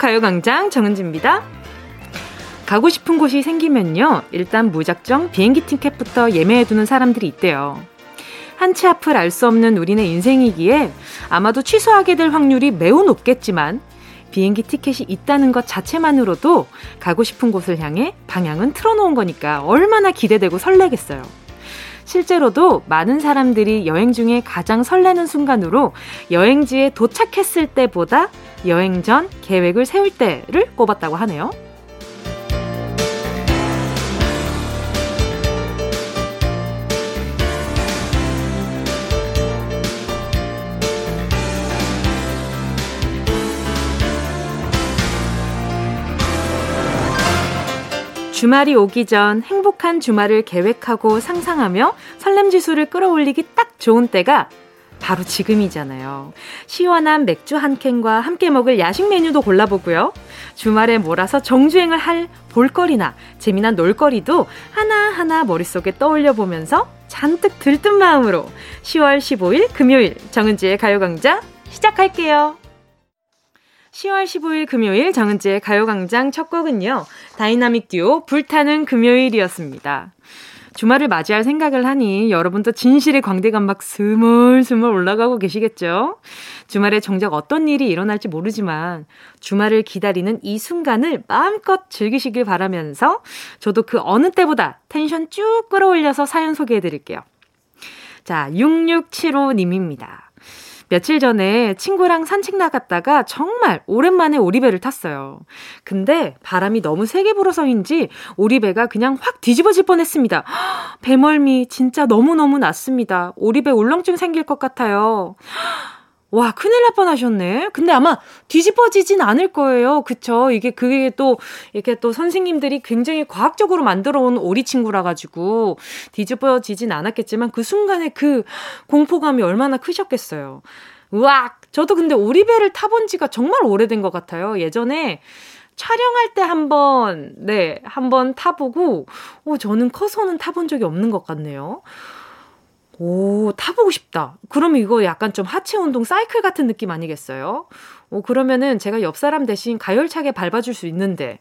가요광장 정은지입니다. 가고 싶은 곳이 생기면요. 일단 무작정 비행기 티켓부터 예매해두는 사람들이 있대요. 한치 앞을 알 수 없는 우리네 인생이기에 아마도 취소하게 될 확률이 매우 높겠지만 비행기 티켓이 있다는 것 자체만으로도 가고 싶은 곳을 향해 방향은 틀어놓은 거니까 얼마나 기대되고 설레겠어요. 실제로도 많은 사람들이 여행 중에 가장 설레는 순간으로 여행지에 도착했을 때보다 여행 전 계획을 세울 때를 꼽았다고 하네요. 주말이 오기 전 행복한 주말을 계획하고 상상하며 설렘 지수를 끌어올리기 딱 좋은 때가 바로 지금이잖아요. 시원한 맥주 한 캔과 함께 먹을 야식 메뉴도 골라보고요. 주말에 몰아서 정주행을 할 볼거리나 재미난 놀거리도 하나하나 머릿속에 떠올려 보면서 잔뜩 들뜬 마음으로 10월 15일 금요일 정은지의 가요광장 시작할게요. 10월 15일 금요일 정은지의 가요광장 첫 곡은요. 다이나믹 듀오 불타는 금요일이었습니다. 주말을 맞이할 생각을 하니 여러분도 진실의 광대감 막 스물스물 올라가고 계시겠죠? 주말에 정작 어떤 일이 일어날지 모르지만 주말을 기다리는 이 순간을 마음껏 즐기시길 바라면서 저도 그 어느 때보다 텐션 쭉 끌어올려서 사연 소개해 드릴게요. 자, 6675님입니다. 며칠 전에 친구랑 산책 나갔다가 정말 오랜만에 오리배를 탔어요. 근데 바람이 너무 세게 불어서인지 오리배가 그냥 확 뒤집어질 뻔했습니다. 배멀미 진짜 너무너무 났습니다. 오리배 울렁증 생길 것 같아요. 와, 큰일 날 뻔하셨네. 근데 아마 뒤집어지진 않을 거예요. 그쵸? 이게 그게 또, 이렇게 또 선생님들이 굉장히 과학적으로 만들어 온 오리 친구라 가지고 뒤집어지진 않았겠지만 그 순간에 그 공포감이 얼마나 크셨겠어요. 우악! 저도 근데 오리배를 타본 지가 정말 오래된 것 같아요. 예전에 촬영할 때 한 번, 네, 한번 타보고, 어, 저는 커서는 타본 적이 없는 것 같네요. 오, 타보고 싶다. 그러면 이거 약간 좀 하체 운동 사이클 같은 느낌 아니겠어요? 오, 그러면은 제가 옆 사람 대신 가열차게 밟아줄 수 있는데,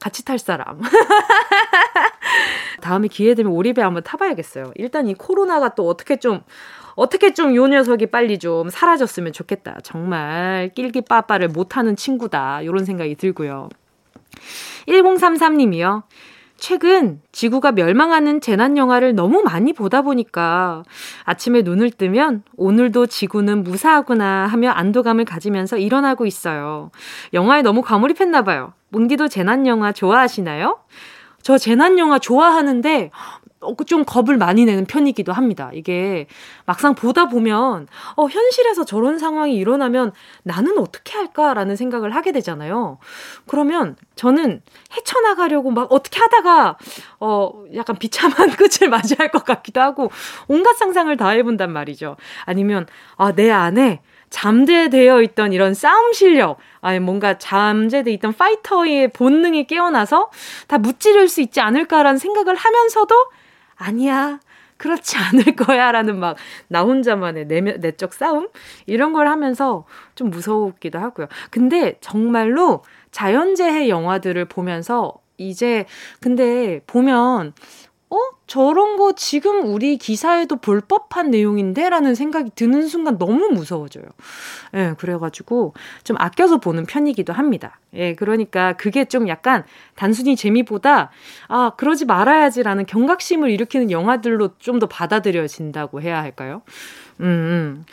같이 탈 사람. 다음에 기회 되면 오리배 한번 타봐야겠어요. 일단 이 코로나가 또 어떻게 좀, 어떻게 좀 요 녀석이 빨리 좀 사라졌으면 좋겠다. 정말 낄기 빠빠를 못하는 친구다. 이런 생각이 들고요. 1033님이요. 최근 지구가 멸망하는 재난 영화를 너무 많이 보다 보니까 아침에 눈을 뜨면 오늘도 지구는 무사하구나 하며 안도감을 가지면서 일어나고 있어요. 영화에 너무 과몰입했나 봐요. 뭉디도 재난 영화 좋아하시나요? 저 재난 영화 좋아하는데 어, 좀 겁을 많이 내는 편이기도 합니다. 이게 막상 보다 보면, 어, 현실에서 저런 상황이 일어나면 나는 어떻게 할까라는 생각을 하게 되잖아요. 그러면 저는 헤쳐나가려고 막 어떻게 하다가, 어, 약간 비참한 끝을 맞이할 것 같기도 하고, 온갖 상상을 다 해본단 말이죠. 아니면, 아, 내 안에 잠재되어 있던 이런 싸움 실력, 아니 뭔가 잠재되어 있던 파이터의 본능이 깨어나서 다 무찌를 수 있지 않을까라는 생각을 하면서도 아니야. 그렇지 않을 거야. 라는 막, 나 혼자만의 내, 내적 싸움? 이런 걸 하면서 좀 무서웠기도 하고요. 근데 정말로 자연재해 영화들을 보면서 이제, 근데 보면, 어? 저런 거 지금 우리 기사에도 볼 법한 내용인데? 라는 생각이 드는 순간 너무 무서워져요. 예, 네, 그래가지고 좀 아껴서 보는 편이기도 합니다. 예, 그러니까 그게 좀 약간 단순히 재미보다, 아, 그러지 말아야지라는 경각심을 일으키는 영화들로 좀 더 받아들여진다고 해야 할까요? 음, 음.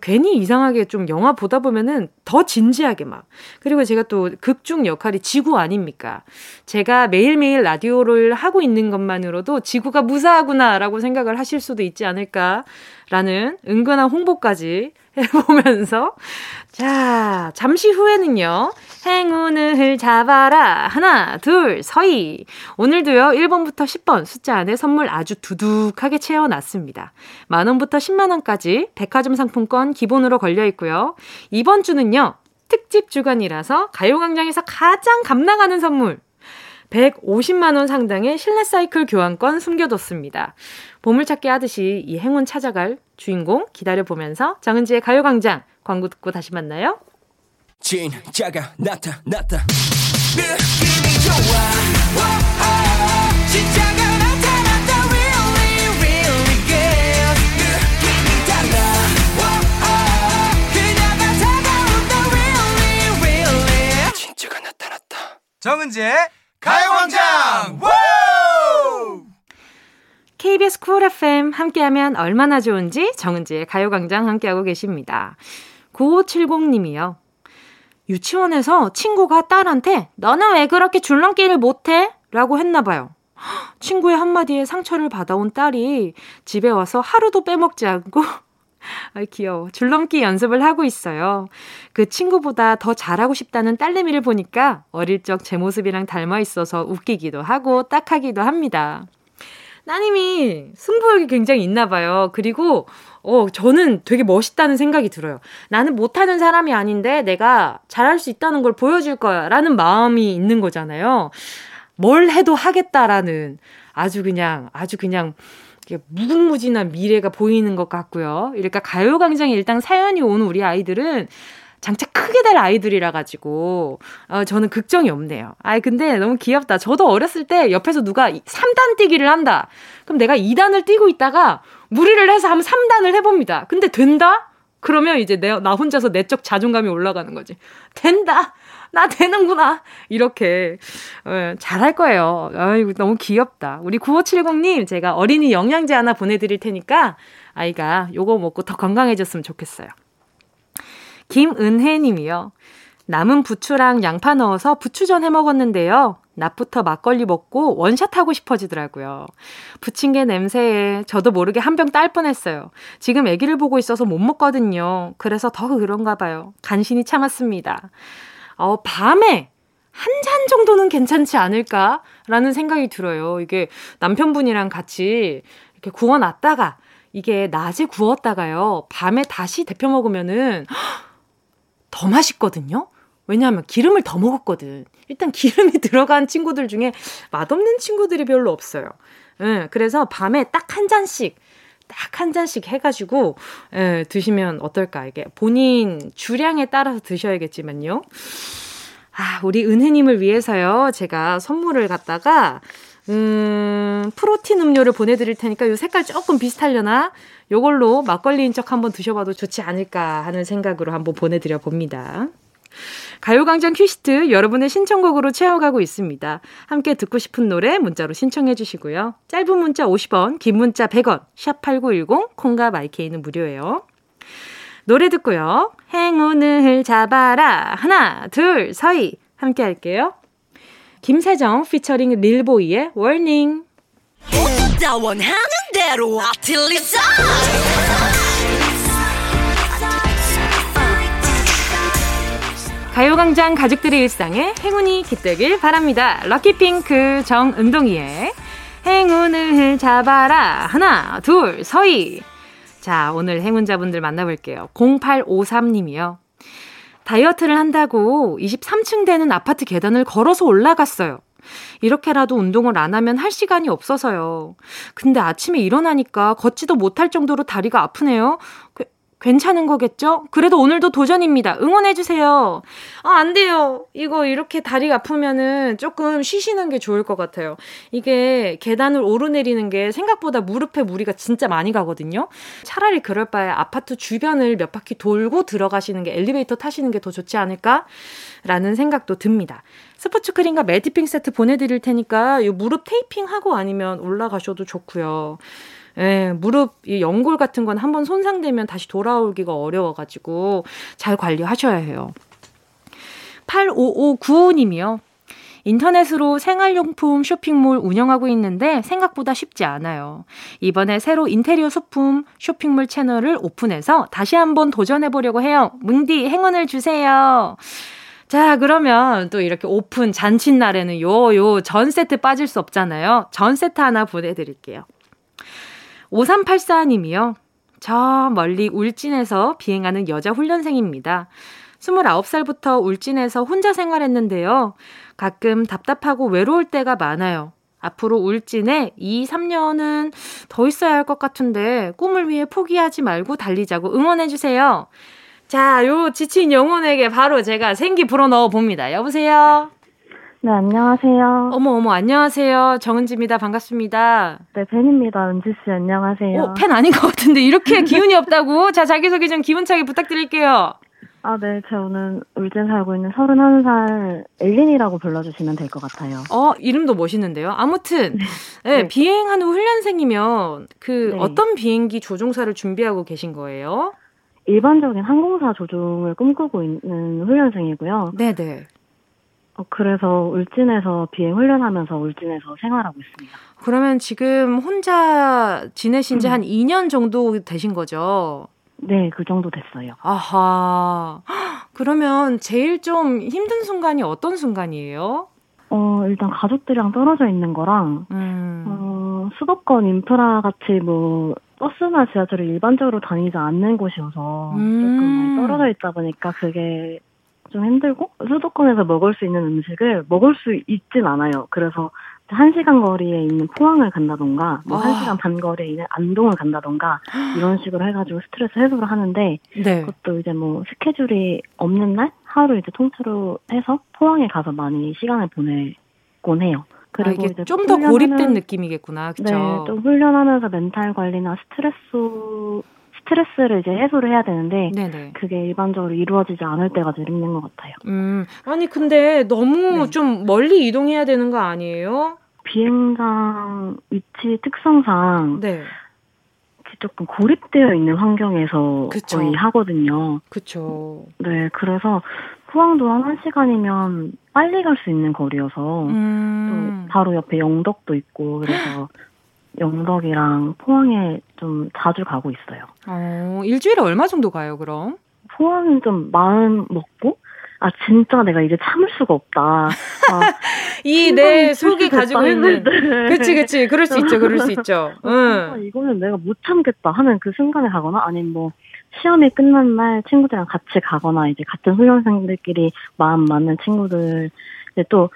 괜히 이상하게 좀 영화 보다 보면은 더 진지하게 막. 그리고 제가 또 극중 역할이 지구 아닙니까? 제가 매일매일 라디오를 하고 있는 것만으로도 지구가 무사하구나라고 생각을 하실 수도 있지 않을까 라는 은근한 홍보까지 해보면서. 자, 잠시 후에는요. 행운을 잡아라. 하나, 둘, 서희. 오늘도요, 1번부터 10번 숫자 안에 선물 아주 두둑하게 채워놨습니다. 만원부터 10만원까지 백화점 상품권 기본으로 걸려 있고요. 이번 주는요, 특집 주간이라서 가요광장에서 가장 감나가는 선물. 150만원 상당의 실내 사이클 교환권 숨겨뒀습니다. 보물찾기 하듯이 이 행운 찾아갈 주인공 기다려보면서 정은지의 가요광장 광고 듣고 다시 만나요. 진짜가 나타났다 느낌이 좋아. 오오 진짜가 나타났다 really really good. 느낌이 달라. 오오 그녀가 다가온다. Really really. 진짜가 나타났다. 정은지의 가요광장 KBS 쿨 FM 함께하면 얼마나 좋은지 정은지의 가요광장 함께하고 계십니다. 9570님이요. 유치원에서 친구가 딸한테 너는 왜 그렇게 줄넘기를 못해? 라고 했나 봐요. 친구의 한마디에 상처를 받아온 딸이 집에 와서 하루도 빼먹지 않고 아 귀여워. 줄넘기 연습을 하고 있어요. 그 친구보다 더 잘하고 싶다는 딸내미를 보니까 어릴 적 제 모습이랑 닮아 있어서 웃기기도 하고 딱하기도 합니다. 따님이 승부욕이 굉장히 있나 봐요. 그리고 어, 저는 되게 멋있다는 생각이 들어요. 나는 못하는 사람이 아닌데 내가 잘할 수 있다는 걸 보여줄 거야. 라는 마음이 있는 거잖아요. 뭘 해도 하겠다라는 아주 그냥, 아주 그냥, 무궁무진한 미래가 보이는 것 같고요. 그러니까 가요광장에 일단 사연이 오는 우리 아이들은 장차 크게 될 아이들이라 가지고 어, 저는 걱정이 없네요. 아이 근데 너무 귀엽다. 저도 어렸을 때 옆에서 누가 3단 뛰기를 한다. 그럼 내가 2단을 뛰고 있다가 무리를 해서 한번 3단을 해봅니다. 근데 된다? 그러면 이제 내, 나 혼자서 내적 자존감이 올라가는 거지. 된다! 나 되는구나! 이렇게, 어, 잘할 거예요. 아이고, 너무 귀엽다. 우리 9570님, 제가 어린이 영양제 하나 보내드릴 테니까, 아이가 요거 먹고 더 건강해졌으면 좋겠어요. 김은혜 님이요. 남은 부추랑 양파 넣어서 부추전 해 먹었는데요. 낮부터 막걸리 먹고 원샷 하고 싶어지더라고요. 게 냄새에 저도 모르게 한 병 딸 뻔했어요. 지금 아기를 보고 있어서 못 먹거든요. 그래서 더 그런가 봐요. 간신히 참았습니다. 어, 밤에 한잔 정도는 괜찮지 않을까라는 생각이 들어요. 이게 남편분이랑 같이 이렇게 구워놨다가 이게 낮에 구웠다가요. 밤에 다시 데펴 먹으면은 더 맛있거든요. 왜냐하면 기름을 더 먹었거든. 일단 기름이 들어간 친구들 중에 맛없는 친구들이 별로 없어요. 예, 그래서 밤에 딱 한 잔씩, 딱 한 잔씩 해가지고, 예, 드시면 어떨까. 이게 본인 주량에 따라서 드셔야겠지만요. 아, 우리 은혜님을 위해서요. 제가 선물을 갖다가, 음, 프로틴 음료를 보내드릴 테니까 요 색깔 조금 비슷하려나? 요걸로 막걸리인 척 한번 드셔봐도 좋지 않을까 하는 생각으로 한번 보내드려 봅니다. 가요광장 퀴시트 여러분의 신청곡으로 채워가고 있습니다. 함께 듣고 싶은 노래 문자로 신청해 주시고요. 짧은 문자 50원, 긴 문자 100원, 샵8910, 콩과 마이케이는 무료예요. 노래 듣고요. 행운을 잡아라. 하나, 둘, 서희. 함께 할게요. 김세정 피처링 릴보이의 워닝. 가요광장 가족들의 일상에 행운이 깃들길 바랍니다. 럭키핑크 정은동이의 행운을 잡아라. 하나, 둘, 서희. 자, 오늘 행운자분들 만나볼게요. 0853님이요. 다이어트를 한다고 23층 되는 아파트 계단을 걸어서 올라갔어요. 이렇게라도 운동을 안 하면 할 시간이 없어서요. 근데 아침에 일어나니까 걷지도 못할 정도로 다리가 아프네요. 그, 괜찮은 거겠죠? 그래도 오늘도 도전입니다. 응원해주세요. 아, 안 돼요. 이거 이렇게 다리가 아프면은 조금 쉬시는 게 좋을 것 같아요. 이게 계단을 오르내리는 게 생각보다 무릎에 무리가 진짜 많이 가거든요. 차라리 그럴 바에 아파트 주변을 몇 바퀴 돌고 들어가시는 게 엘리베이터 타시는 게 더 좋지 않을까? 라는 생각도 듭니다. 스포츠 크림과 매디핑 세트 보내드릴 테니까 이 무릎 테이핑하고 아니면 올라가셔도 좋고요. 예, 무릎 이 연골 같은 건 한번 손상되면 다시 돌아오기가 어려워가지고 잘 관리하셔야 해요. 85595님이요. 인터넷으로 생활용품 쇼핑몰 운영하고 있는데 생각보다 쉽지 않아요. 이번에 새로 인테리어 소품 쇼핑몰 채널을 오픈해서 다시 한번 도전해보려고 해요. 뭉디 행운을 주세요. 자, 그러면 또 이렇게 오픈 잔칫날에는 요, 요 전 세트 빠질 수 없잖아요. 전 세트 하나 보내드릴게요. 5384님이요. 저 멀리 울진에서 비행하는 여자 훈련생입니다. 29살부터 울진에서 혼자 생활했는데요. 가끔 답답하고 외로울 때가 많아요. 앞으로 울진에 2, 3년은 더 있어야 할 것 같은데 꿈을 위해 포기하지 말고 달리자고 응원해주세요. 자, 요 지친 영혼에게 바로 제가 생기 불어 넣어 봅니다. 여보세요? 네, 안녕하세요. 어머, 어머, 안녕하세요. 정은지입니다. 반갑습니다. 네, 팬입니다. 은지씨, 안녕하세요. 어, 팬 아닌 것 같은데, 이렇게 기운이 없다고? 자, 자기소개 좀 기운차게 부탁드릴게요. 아, 네, 저는 울진 살고 있는 31살 엘린이라고 불러주시면 될 것 같아요. 어, 이름도 멋있는데요. 아무튼, 네, 네. 비행한 후 훈련생이면 그 네. 어떤 비행기 조종사를 준비하고 계신 거예요? 일반적인 항공사 조종을 꿈꾸고 있는 훈련생이고요. 네네. 어, 그래서 울진에서 비행 훈련하면서 울진에서 생활하고 있습니다. 그러면 지금 혼자 지내신 지 음. 한 2년 정도 되신 거죠? 네, 그 정도 됐어요. 아하. 헉, 그러면 제일 좀 힘든 순간이 어떤 순간이에요? 어, 일단 가족들이랑 떨어져 있는 거랑, 음. 어, 수도권 인프라 같이 뭐, 버스나 지하철을 일반적으로 다니지 않는 곳이어서 음. 조금 많이 떨어져 있다 보니까 그게 좀 힘들고 수도권에서 먹을 수 있는 음식을 먹을 수 있진 않아요. 그래서 한 시간 거리에 있는 포항을 간다던가 뭐한 아. 시간 반 거리에 있는 안동을 간다던가 이런 식으로 해가지고 스트레스 해소를 하는데 네. 그것도 이제 뭐 스케줄이 없는 날 하루 이제 통째로 해서 포항에 가서 많이 시간을 보내곤 해요. 아, 그리고 이게 이제 좀 더 고립된 느낌이겠구나. 그쵸? 네, 좀 훈련하면서 멘탈 관리나 스트레스 스트레스를 이제 해소를 해야 되는데 네네. 그게 일반적으로 이루어지지 않을 때가 제일 힘든 것 같아요. 음, 아니, 근데 너무 네. 좀 멀리 이동해야 되는 거 아니에요? 비행장 위치 특성상 네. 조금 고립되어 있는 환경에서 그쵸. 거의 하거든요. 그쵸. 네, 그래서 포항도 한 1시간이면 빨리 갈 수 있는 거리여서 음. 또 바로 옆에 영덕도 있고 그래서 영덕이랑 포항에 좀 자주 가고 있어요. 어, 일주일에 얼마 정도 가요, 그럼? 포항은 좀 마음 먹고 아 진짜 내가 이제 참을 수가 없다. 아, 이내 신발이 속이 가지고 있는. 그치, 그치. 그럴 수 있죠, 그럴 수 있죠. 아, 응. 이거는 내가 못 참겠다 하는 그 순간에 가거나 아니면 뭐 시험이 끝난 날 친구들이랑 같이 가거나 이제 같은 훈련생들끼리 마음 맞는 친구들 이제 또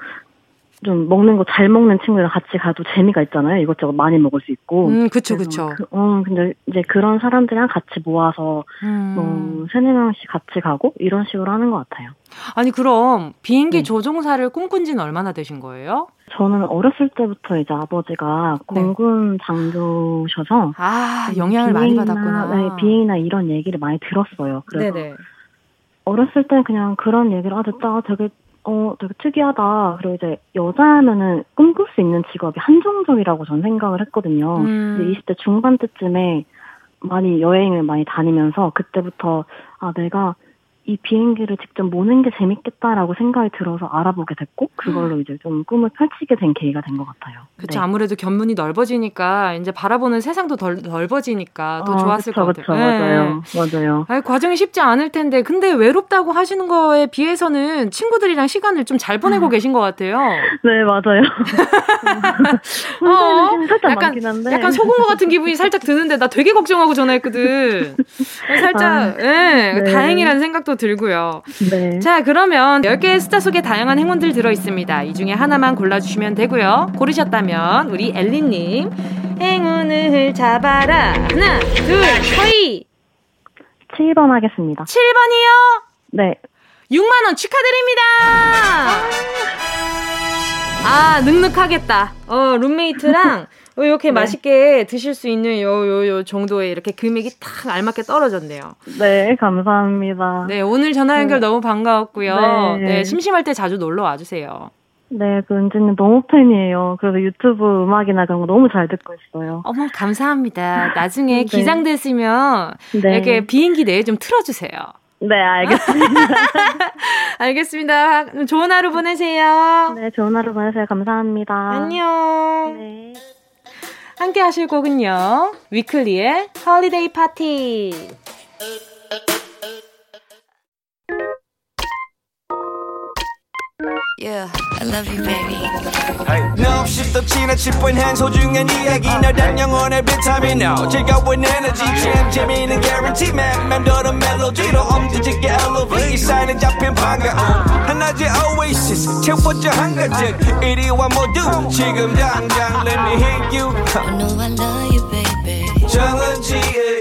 좀 먹는 거 잘 먹는 친구들이랑 같이 가도 재미가 있잖아요. 이것저것 많이 먹을 수 있고. 음, 그쵸, 그쵸. 그, 어, 근데 이제 그런 사람들이랑 같이 모아서 음. 뭐 세네 명씩 같이 가고 이런 식으로 하는 것 같아요. 아니, 그럼 비행기 네. 조종사를 꿈꾼 지는 얼마나 되신 거예요? 저는 어렸을 때부터 이제 아버지가 네. 공군 장교셔서 아, 영향을 많이 비행이나, 받았구나. 네, 비행이나 이런 얘기를 많이 들었어요. 그래서 네네. 어렸을 땐 그냥 그런 얘기를 아 됐다 되게 어 되게 특이하다 그리고 이제 여자면은 꿈꿀 수 있는 직업이 한정적이라고 전 생각을 했거든요. 음. 근데 20대 중반 때쯤에 많이 여행을 많이 다니면서 그때부터 아 내가 이 비행기를 직접 모는 게 재밌겠다라고 생각이 들어서 알아보게 됐고 그걸로 이제 좀 꿈을 펼치게 된 계기가 된 것 같아요. 그쵸. 네. 아무래도 견문이 넓어지니까 이제 바라보는 세상도 덜, 넓어지니까 더 아, 좋았을 그쵸, 것 그쵸, 같아요. 네. 맞아요. 맞아요. 아니, 과정이 쉽지 않을 텐데, 근데 외롭다고 하시는 거에 비해서는 친구들이랑 시간을 좀 잘 보내고 음. 계신 것 같아요. 네, 맞아요. 어, 약간-. 약간 속은 것 같은 기분이 살짝 드는데, 나 되게 걱정하고 전화했거든. 살짝, 아, 예, 네. 다행이라는 생각도 들고요. 네. 자, 그러면 10개의 숫자 속에 다양한 행운들 들어 있습니다. 이 중에 하나만 골라주시면 되고요. 고르셨다면, 우리 엘리님, 행운을 잡아라. 하나, 둘, 서희! 7번 하겠습니다. 7번이요? 네. 6만원 축하드립니다! 아, 눅눅하겠다. 어, 룸메이트랑 이렇게 네. 맛있게 드실 수 있는 요, 요, 요 정도의 이렇게 금액이 딱 알맞게 떨어졌네요. 네, 감사합니다. 네, 오늘 전화 연결 네. 너무 반가웠고요. 네. 네. 심심할 때 자주 놀러 와주세요. 네, 그 은지님 너무 팬이에요. 그래서 유튜브 음악이나 그런 거 너무 잘 듣고 있어요. 어머, 감사합니다. 나중에 네. 기장됐으면 네. 이렇게 비행기 내에 좀 틀어주세요. 네, 알겠습니다. 알겠습니다. 좋은 하루 보내세요. 네, 좋은 하루 보내세요. 감사합니다. 안녕. 네. 함께 하실 곡은요. 위클리의 홀리데이 파티. Yeah, I love you, baby. 너 없이 또 지나칠 뻔한 소중한 이야기. 너란 영혼의 비타민. O 즐거운 에너지. 참 재미있는 guarantee. man 맴도는 멜로디로 엄지짓게 elevate 이 사인은 잡힌 반가움 하나의 oasis. 채워져 한가득 이리와 모두. 지금 당장 let me hit you. I know I love you, baby. 정은지의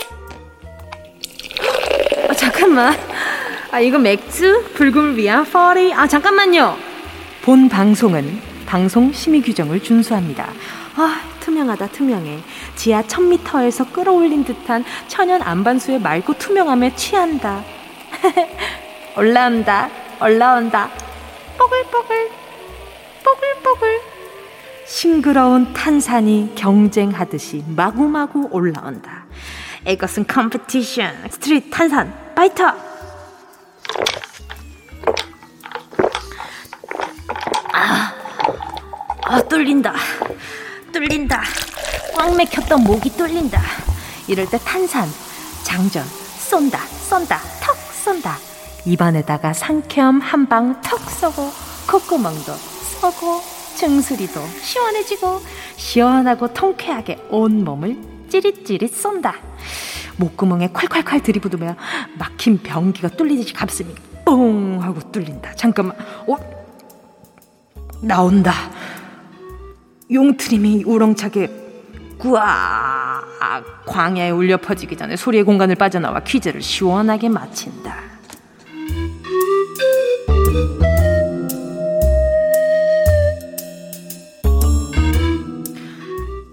아, 잠깐만. 아, 이거 맥주? 불금을 위한 퍼리? 아, 잠깐만요. 본 방송은 방송 심의 규정을 준수합니다. 아, 투명하다, 투명해. 지하 1000m에서 끌어올린 듯한 천연 안반수의 맑고 투명함에 취한다. 올라온다, 올라온다. 뽀글뽀글, 뽀글뽀글. 싱그러운 탄산이 경쟁하듯이 마구마구 올라온다. 이것은 competition. Street 탄산, 파이터! 아, 아, 뚫린다. 뚫린다. 꽉 막혔던 목이 뚫린다. 이럴 때 탄산, 장전, 쏜다, 쏜다, 턱 쏜다. 입안에다가 상쾌함 한 방 턱 쏘고, 콧구멍도 쏘고, 정수리도 시원해지고, 시원하고 통쾌하게 온 몸을 찌릿찌릿 쏜다. 목구멍에 콸콸콸 들이부으며 막힌 변기가 뚫리듯이 가슴이 뽕 하고 뚫린다. 잠깐만, 어? 나온다. 용트림이 우렁차게 꾸악 광야에 울려 퍼지기 전에 소리의 공간을 빠져나와 퀴즈를 시원하게 마친다.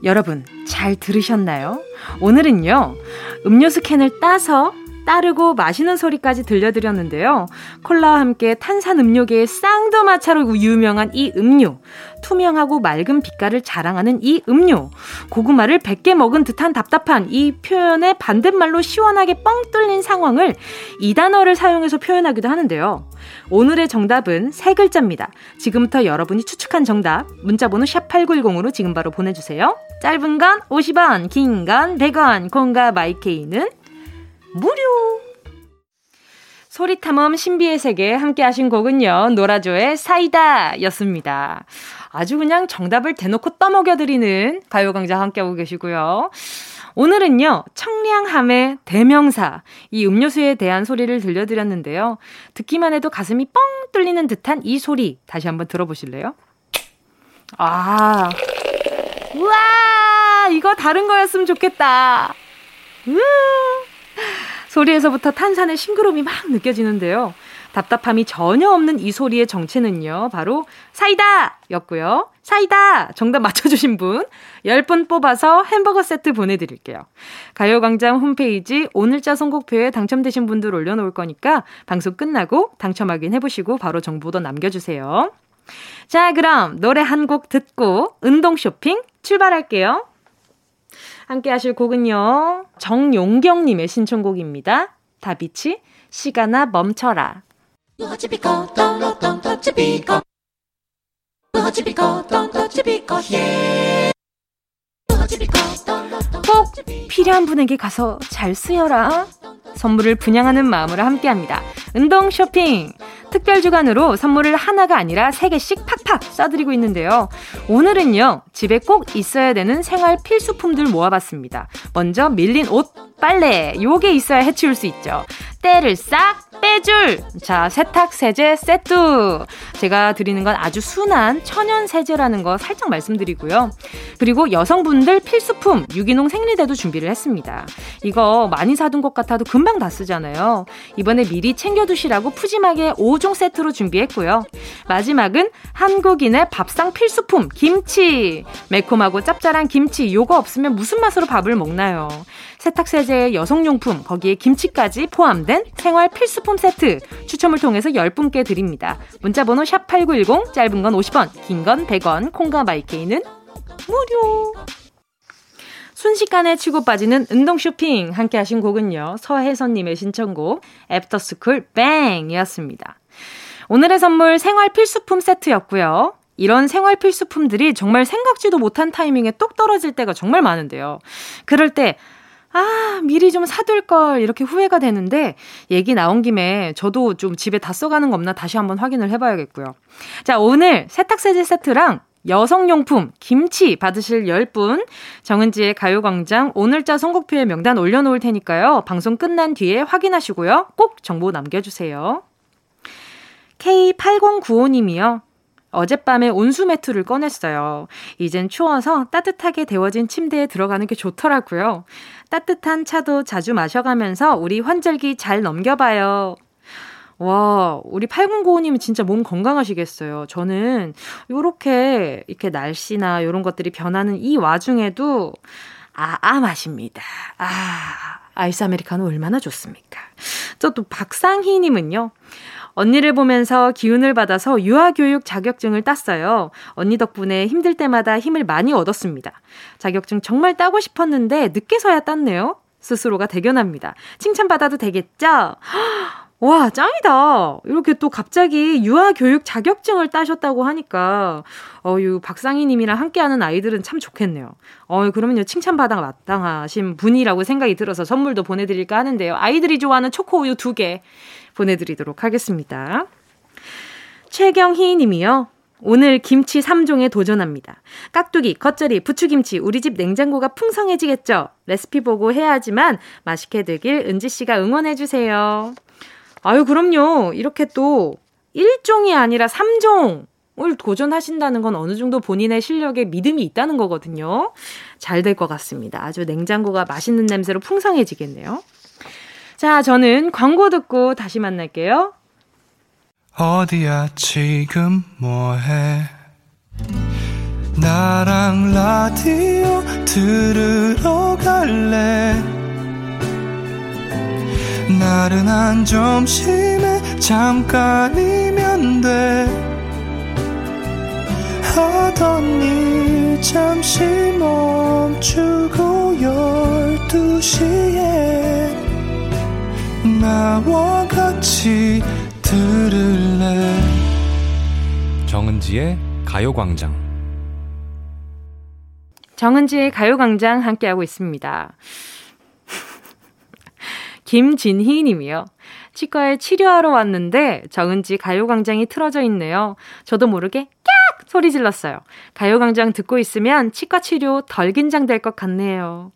여러분, 잘 들으셨나요? 오늘은요, 음료수 캔을 따서 따르고 마시는 소리까지 들려드렸는데요. 콜라와 함께 탄산 음료계의 쌍두마차로 유명한 이 음료. 투명하고 맑은 빛깔을 자랑하는 이 음료. 고구마를 100개 먹은 듯한 답답한 이 표현의 반대말로 시원하게 뻥 뚫린 상황을 이 단어를 사용해서 표현하기도 하는데요. 오늘의 정답은 세 글자입니다. 지금부터 여러분이 추측한 정답 문자번호 샵 8910으로 지금 바로 보내주세요. 짧은 건 50원, 긴 건 100원, 콩과 마이케이는 무료! 소리탐험 신비의 세계 함께 하신 곡은요, 노라조의 사이다 였습니다. 아주 그냥 정답을 대놓고 떠먹여드리는 가요강좌 함께하고 계시고요. 오늘은요, 청량함의 대명사, 이 음료수에 대한 소리를 들려드렸는데요. 듣기만 해도 가슴이 뻥 뚫리는 듯한 이 소리, 다시 한번 들어보실래요? 아, 우와, 이거 다른 거였으면 좋겠다. 우와. 소리에서부터 탄산의 싱그러움이 막 느껴지는데요. 답답함이 전혀 없는 이 소리의 정체는요, 바로 사이다! 였고요. 사이다! 정답 맞춰주신 분 10분 뽑아서 햄버거 세트 보내드릴게요. 가요광장 홈페이지 오늘자 선곡표에 당첨되신 분들 올려놓을 거니까 방송 끝나고 당첨 확인해보시고 바로 정보도 남겨주세요. 자, 그럼 노래 한 곡 듣고 운동 쇼핑 출발할게요. 함께 하실 곡은요. 정용경 님의 신청곡입니다. 다비치, 시간아 멈춰라. 꼭 필요한 분에게 가서 잘 쓰여라. 선물을 분양하는 마음으로 함께 합니다. 운동 쇼핑! 특별 주간으로 선물을 하나가 아니라 세 개씩 팍팍 쏴드리고 있는데요. 오늘은요, 집에 꼭 있어야 되는 생활 필수품들 모아봤습니다. 먼저 밀린 옷, 빨래. 요게 있어야 해치울 수 있죠. 때를 싹 빼줄! 자, 세탁 세제 세트! 제가 드리는 건 아주 순한 천연 세제라는 거 살짝 말씀드리고요. 그리고 여성분들 필수품, 유기농 생리대도 준비를 했습니다. 이거 많이 사둔 것 같아도 금방 다 쓰잖아요. 이번에 미리 챙겨두시라고 푸짐하게 5종 세트로 준비했고요. 마지막은 한국인의 밥상 필수품, 김치! 매콤하고 짭짤한 김치, 요거 없으면 무슨 맛으로 밥을 먹나요? 세탁세제의 여성용품, 거기에 김치까지 포함된 생활 필수품 세트 추첨을 통해서 10분께 드립니다. 문자번호 샵8910, 짧은 건 50원, 긴 건 100원, 콩과 마이케이는 무료! 순식간에 치고 빠지는 운동 쇼핑 함께 하신 곡은요. 서혜선님의 신청곡 애프터스쿨 Bang이었습니다. 오늘의 선물 생활 필수품 세트였고요. 이런 생활 필수품들이 정말 생각지도 못한 타이밍에 똑 떨어질 때가 정말 많은데요. 그럴 때 아, 미리 좀 사둘 걸 이렇게 후회가 되는데 얘기 나온 김에 저도 좀 집에 다 써가는 거 없나 다시 한번 확인을 해봐야겠고요. 자, 오늘 세탁세제 세트랑 여성용품, 김치 받으실 10분 정은지의 가요광장 오늘자 선곡표에 명단 올려놓을 테니까요. 방송 끝난 뒤에 확인하시고요. 꼭 정보 남겨주세요. K8095님이요. 어젯밤에 온수 매트를 꺼냈어요. 이젠 추워서 따뜻하게 데워진 침대에 들어가는 게 좋더라고요. 따뜻한 차도 자주 마셔가면서 우리 환절기 잘 넘겨봐요. 와, 우리 8095님은 진짜 몸 건강하시겠어요. 저는 요렇게, 이렇게 날씨나 요런 것들이 변하는 이 와중에도, 아, 아, 마십니다. 아, 아이스 아메리카노 얼마나 좋습니까? 저 또 박상희님은요. 언니를 보면서 기운을 받아서 유아교육 자격증을 땄어요. 언니 덕분에 힘들 때마다 힘을 많이 얻었습니다. 자격증 정말 따고 싶었는데 늦게서야 땄네요. 스스로가 대견합니다. 칭찬받아도 되겠죠? 와, 짱이다. 이렇게 또 갑자기 유아교육 자격증을 따셨다고 하니까, 어유, 박상희 님이랑 함께하는 아이들은 참 좋겠네요. 어 그러면요, 칭찬받아 마땅하신 분이라고 생각이 들어서 선물도 보내드릴까 하는데요. 아이들이 좋아하는 초코우유 두 개 보내드리도록 하겠습니다. 최경희 님이요. 오늘 김치 3종에 도전합니다. 깍두기, 겉절이, 부추김치, 우리 집 냉장고가 풍성해지겠죠? 레시피 보고 해야 하지만 맛있게 되길 은지씨가 응원해주세요. 아유, 그럼요. 이렇게 또 1종이 아니라 3종 을 도전하신다는 건 어느 정도 본인의 실력에 믿음이 있다는 거거든요. 잘 될 것 같습니다. 아주 냉장고가 맛있는 냄새로 풍성해지겠네요. 자, 저는 광고 듣고 다시 만날게요. 어디야 지금 뭐해? 나랑 라디오 들으러 갈래? 나른한 점심에 잠깐이면 돼. 하던 일 잠시 멈추고 열두 시에 나와 같이 들을래 정은지의 가요광장 정은지의 가요광장 함께하고 있습니다. 김진희 님이요. 치과에 치료하러 왔는데 정은지 가요광장이 틀어져 있네요. 저도 모르게 깍! 소리 질렀어요. 가요광장 듣고 있으면 치과 치료 덜 긴장될 것 같네요.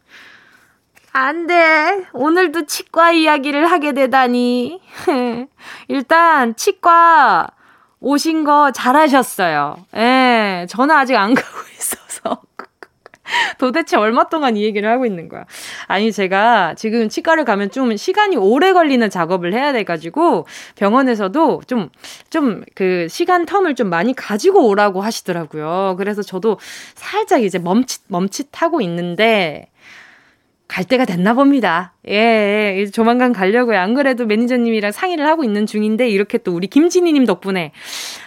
안 돼. 오늘도 치과 이야기를 하게 되다니. 일단, 치과 오신 거 잘하셨어요. 예, 저는 아직 안 가고 있어서. 도대체 얼마 동안 이 얘기를 하고 있는 거야. 아니, 제가 지금 치과를 가면 좀 시간이 오래 걸리는 작업을 해야 돼가지고 병원에서도 좀, 좀 그 시간 텀을 좀 많이 가지고 오라고 하시더라고요. 그래서 저도 살짝 이제 멈칫, 멈칫하고 있는데 갈 때가 됐나 봅니다. 예, 예, 조만간 가려고요. 안 그래도 매니저님이랑 상의를 하고 있는 중인데 이렇게 또 우리 김진희님 덕분에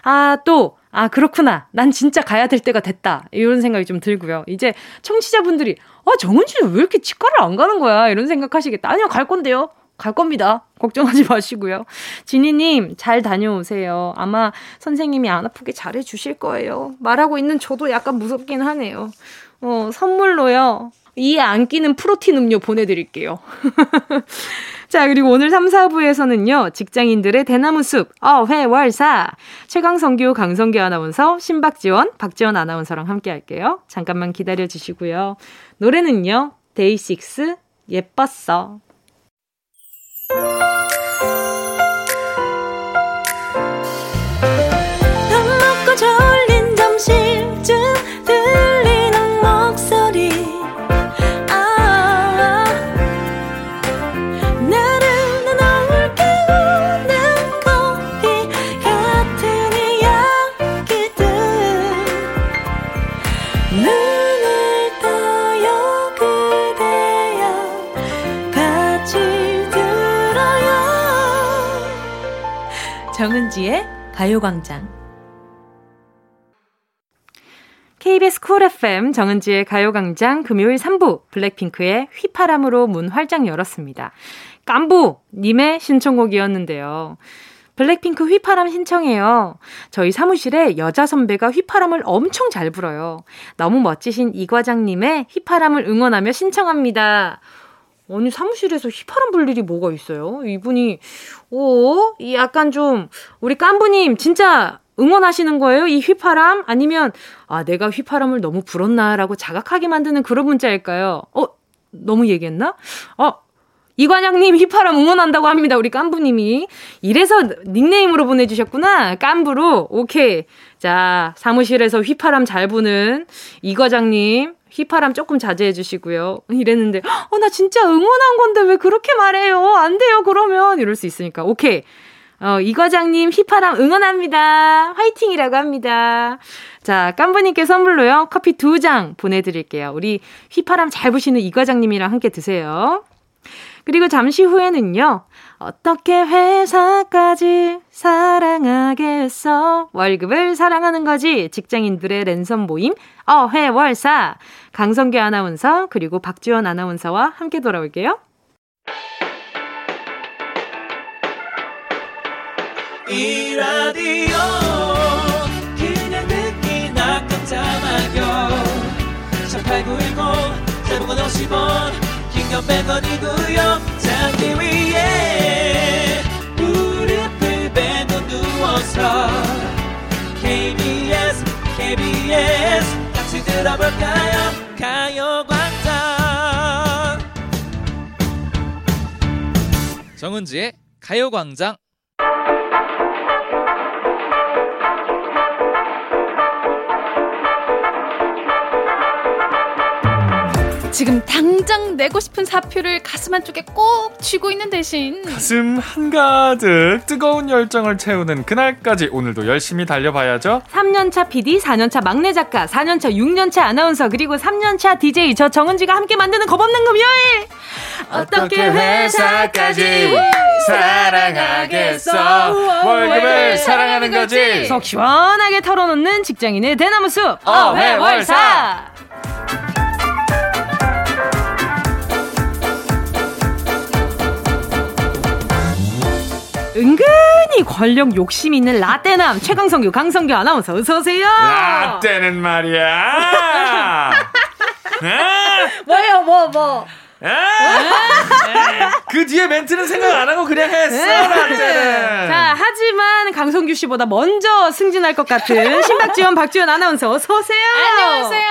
아, 또 아, 그렇구나. 난 진짜 가야 될 때가 됐다. 이런 생각이 좀 들고요. 이제 청취자분들이, 아, 정은지는 왜 이렇게 치과를 안 가는 거야? 이런 생각하시겠다. 아니요, 갈 건데요. 갈 겁니다. 걱정하지 마시고요. 진희님, 잘 다녀오세요. 아마 선생님이 안 아프게 잘해 주실 거예요. 말하고 있는 저도 약간 무섭긴 하네요. 어, 선물로요. 이에 안 끼는 프로틴 음료 보내드릴게요. 자, 그리고 오늘 3, 4부에서는요, 직장인들의 대나무 숲, 어 회 월 사, 최강성규, 강성규 아나운서, 신박지원, 박지원 아나운서랑 함께 할게요. 잠깐만 기다려 주시고요. 노래는요, 데이식스, 예뻤어. 정은지의 가요광장. KBS 쿨 FM 정은지의 가요광장 금요일 3부 블랙핑크의 휘파람으로 문 활짝 열었습니다. 깜부 님의 신청곡이었는데요. 블랙핑크 휘파람 신청해요. 저희 사무실에 여자 선배가 휘파람을 엄청 잘 불어요. 너무 멋지신 이 과장님의 휘파람을 응원하며 신청합니다. 아니 사무실에서 휘파람 불 일이 뭐가 있어요? 이분이 오, 이 약간 좀 우리 깐부님 진짜 응원하시는 거예요? 이 휘파람 아니면 아 내가 휘파람을 너무 불었나라고 자각하게 만드는 그런 문자일까요? 어 너무 얘기했나? 어 이과장님 휘파람 응원한다고 합니다. 우리 깐부님이. 이래서 닉네임으로 보내주셨구나. 깐부로. 오케이. 자, 사무실에서 휘파람 잘 부는 이과장님. 휘파람 조금 자제해 주시고요. 이랬는데, 어, 나 진짜 응원한 건데 왜 그렇게 말해요? 안 돼요, 그러면. 이럴 수 있으니까. 오케이. 어, 이 과장님 휘파람 응원합니다. 화이팅이라고 합니다. 자, 깐부님께 선물로요. 커피 두장 보내드릴게요. 우리 휘파람 잘 부시는 이 과장님이랑 함께 드세요. 그리고 잠시 후에는요. 어떻게 회사까지 사랑하겠어? 월급을 사랑하는 거지. 직장인들의 랜선 모임 어회월사 강성규 아나운서 그리고 박지원 아나운서와 함께 돌아올게요. 이 라디오 그냥 듣기나 깜짝마요 18910 대목원 50원 긴 건 100원이고요. 잠기 위에 무릎을 베고 누워서 KBS KBS 같이 들어볼까요? 가요광장. 정은지의 가요광장 지금 당장 내고 싶은 사표를 가슴 한쪽에 꼭 쥐고 있는 대신 가슴 한가득 뜨거운 열정을 채우는 그날까지 오늘도 열심히 달려봐야죠. 3년차 PD, 4년차 막내 작가, 4년차, 6년차 아나운서, 그리고 3년차 DJ 저 정은지가 함께 만드는 겁없는 금요일! 어떻게 회사까지 사랑하겠어? 월급을 사랑하는 거지. 속 시원하게 털어놓는 직장인의 대나무 숲 어회월사 은근히 권력 욕심 있는 라떼남 최강성규 강성규 아나운서 어서 오세요. 라떼는 말이야. 아, 뭐예요 뭐 뭐. 아, 그 뒤에 멘트는 생각 안 하고 그냥 했어. 자 하지만 강성규 씨보다 먼저 승진할 것 같은 신박지원 박지원 아나운서 어서 오세요. 안녕하세요.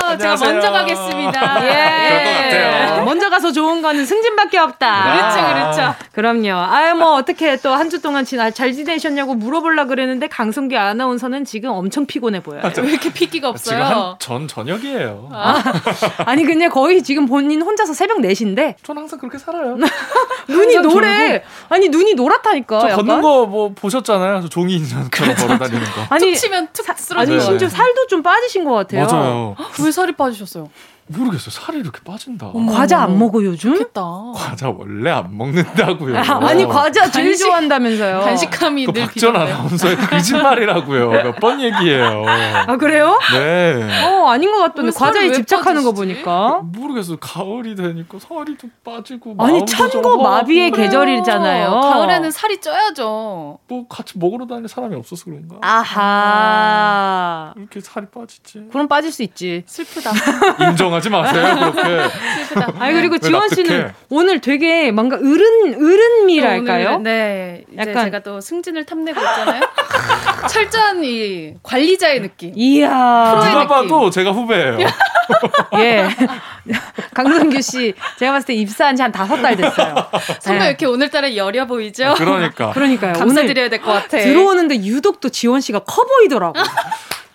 제가 안녕하세요. 먼저 가겠습니다. 예. 그럴 것 같아요. 먼저 가서 좋은 거는 승진밖에 없다. 그렇죠, 그렇죠. 그럼요. 아유, 뭐, 어떻게 또 한 주 동안 지나, 잘 지내셨냐고 물어보려고 그랬는데, 강성기 아나운서는 지금 엄청 피곤해 보여요. 왜 이렇게 핏기가 지금 없어요? 한전 저녁이에요. 아니, 근데 거의 지금 본인 혼자서 새벽 4시인데, 전 항상 그렇게 살아요. 눈이 노래. 아니, 눈이 노랗다니까. 저 약간. 걷는 거 뭐 보셨잖아요. 저 종이 인형처럼 걸어 다니는 거. 아니, 툭 치면 툭 아니, 쓰러져요. 네. 심지어 살도 좀 빠지신 것 같아요. 맞아요. 왜 살이 빠지셨어요? 모르겠어요. 살이 이렇게 빠진다. 과자 안 먹어, 요즘? 좋겠다. 과자 원래 안 먹는다고요. 아, 아니, 과자 제일 간식- 좋아한다면서요. 간식함이 그늘 박전. 아나운서의 거짓말이라고요. 몇 번 얘기해요. 아, 그래요? 네. 어, 아닌 것 같던데. 과자에 왜 집착하는 거 빠지시지? 보니까. 모르겠어요. 가을이 되니까 살이 좀 빠지고 아니, 천고 좀 마비의 허하고 계절이잖아요. 가을에는 살이 쪄야죠. 뭐 같이 먹으러 다니는 사람이 없어서 그런가? 아하. 이렇게 살이 빠지지. 그럼 빠질 수 있지. 슬프다. 인정 하지 마세요. 그렇게. 아니 그리고 왜 지원 씨는 납득해? 오늘 되게 뭔가 어른 어른미랄까요? 오늘, 네. 이제 약간- 제가 또 승진을 탐내고 있잖아요. 철저한 이 관리자의 느낌. 이야. 누가. 봐도 제가 후배예요. 예. 강성규 씨, 제가 봤을 때 입사한 지 한 다섯 달 됐어요. 선배 네. 이렇게 오늘따라 여려 보이죠? 그러니까 그러니까요. 감사드려야 될 것 같아. 들어오는데 유독 또 지원 씨가 커 보이더라고.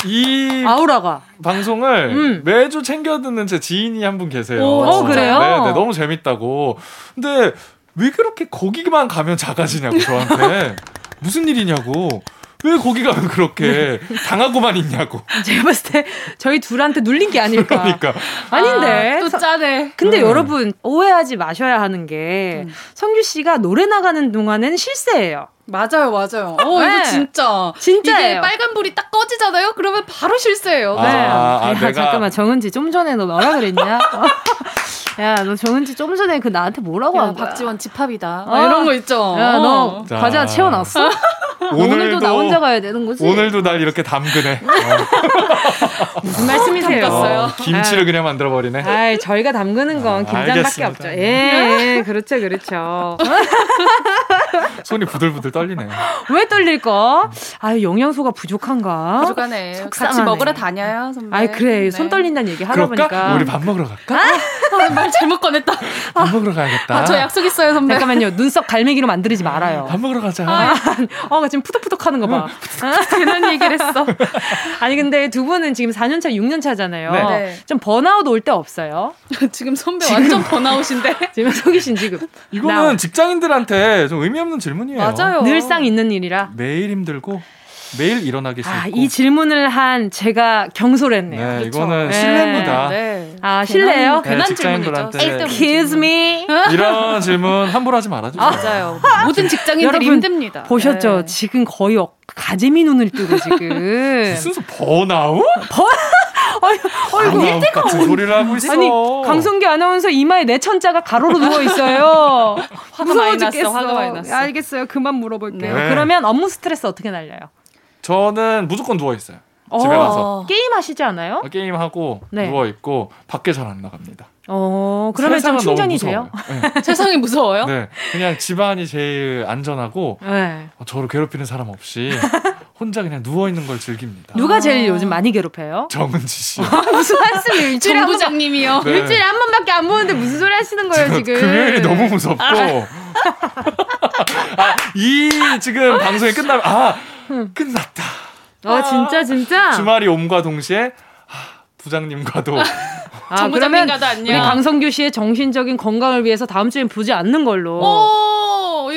이 아우라가. 방송을 음. 매주 챙겨 듣는 제 지인이 한 분 계세요. 오, 어, 그래요? 네, 네, 너무 재밌다고. 근데 왜 그렇게 거기만 가면 작아지냐고 저한테 무슨 일이냐고. 왜 거기 가면 그렇게 당하고만 있냐고. 제가 봤을 때 저희 둘한테 눌린 게 아닐까. 그러니까 아닌데. 아, 또 서- 짜네. 근데 음. 여러분 오해하지 마셔야 하는 게 음. 성규 씨가 노래 나가는 동안은 실세예요. 맞아요, 맞아요. 어, 네. 이거 진짜. 진짜예요. 이게 빨간불이 딱 꺼지잖아요? 그러면 바로 실수예요. 아, 네. 아, 야, 내가- 잠깐만 정은지 좀 전에 너 뭐라 그랬냐? 야, 너 정은지 좀 전에 그 나한테 뭐라고 야, 한 거야? 박지원 집합이다. 어. 이런 거 있죠. 야, 너 어. 자. 과자 채워놨어? 오늘도 나 혼자 가야 되는 거지? 오늘도 날 이렇게 담그네. 어. 무슨 말씀이세요? 어, 김치를 그냥 만들어 버리네. 아이, 저희가 담그는 건 김장밖에 알겠습니다. 없죠. 예, 예, 그렇죠, 그렇죠. 손이 부들부들 떨리네. 왜 떨릴까? 아유, 영양소가 부족한가? 같이 속상하네. 먹으러 다녀요, 선배. 아이, 그래. 네. 손 떨린다는 얘기 하다 그럴까? 보니까. 우리 밥 먹으러 갈까? 아, 말 잘못 꺼냈다. 밥 먹으러 가야겠다. 아, 저 약속 있어요, 선배. 잠깐만요. 눈썹 갈매기로 만들지 말아요. 밥 먹으러 가자. 어, 지금 푸덕푸덕 하는 거 봐. 아, 괜한 얘기를 했어. 아니, 근데 두 분은 지금 4년차, 6년차잖아요. 네. 네. 좀 번아웃 올 때 없어요? 지금 선배 완전 번아웃인데. 지금 속이신 지금. 이거는 직장인들한테 좀 의미 없는 질문이에요. 맞아요. 늘상 있는 일이라. 매일 힘들고 매일 일어나기 싫고. 아, 이 질문을 한 제가 경솔했네요. 네, 그쵸. 이거는 네. 실례입니다. 네. 아, 실례요? 네, 괜한 직장인분한테 질문이죠. Excuse me. 이런 질문 함부로 하지 말아주세요. 맞아요. 모든 직장인들이 여러분, 힘듭니다. 보셨죠? 네. 지금 거의 어- 가재미 눈을 뜨고 지금. 무슨 소- 번아웃? 어이구. 번아웃 같은 소리를 하고 있어. 아니 강성기 아나운서 이마에 내 천자가 가로로 누워 있어요. 화가 무서워 많이 났어, 죽겠어. 화가 많이 났어. 알겠어요. 그만 물어볼게요. 네. 그러면 업무 스트레스 어떻게 날려요? 저는 무조건 누워 있어요. 집에 어, 가서 게임 하시지 않아요? 게임 하고 네. 누워 있고 밖에 잘 안 나갑니다. 어, 그러면 좀 충전이 돼요? 무서워요. 세상이 무서워요? 네. 네, 그냥 집안이 제일 안전하고 네. 어, 저를 괴롭히는 사람 없이 혼자 그냥 누워 있는 걸 즐깁니다. 누가 제일 요즘 많이 괴롭혀요? 정은지 씨. 무슨 말씀이에요? 일주일에 한 번, 정부장님이요. 네. 일주일에 한 번밖에 안 보는데 무슨 소리 하시는 거예요 지금? 금요일이 너무 무섭고 아, 이 지금 방송이 끝나면 아 끝났다. 어 진짜 진짜. 주말이 옴과 동시에 아, 부장님과도 아, 정부장님과도 그러면 안녕. 우리 강성규 씨의 정신적인 건강을 위해서 다음 주엔 보지 않는 걸로.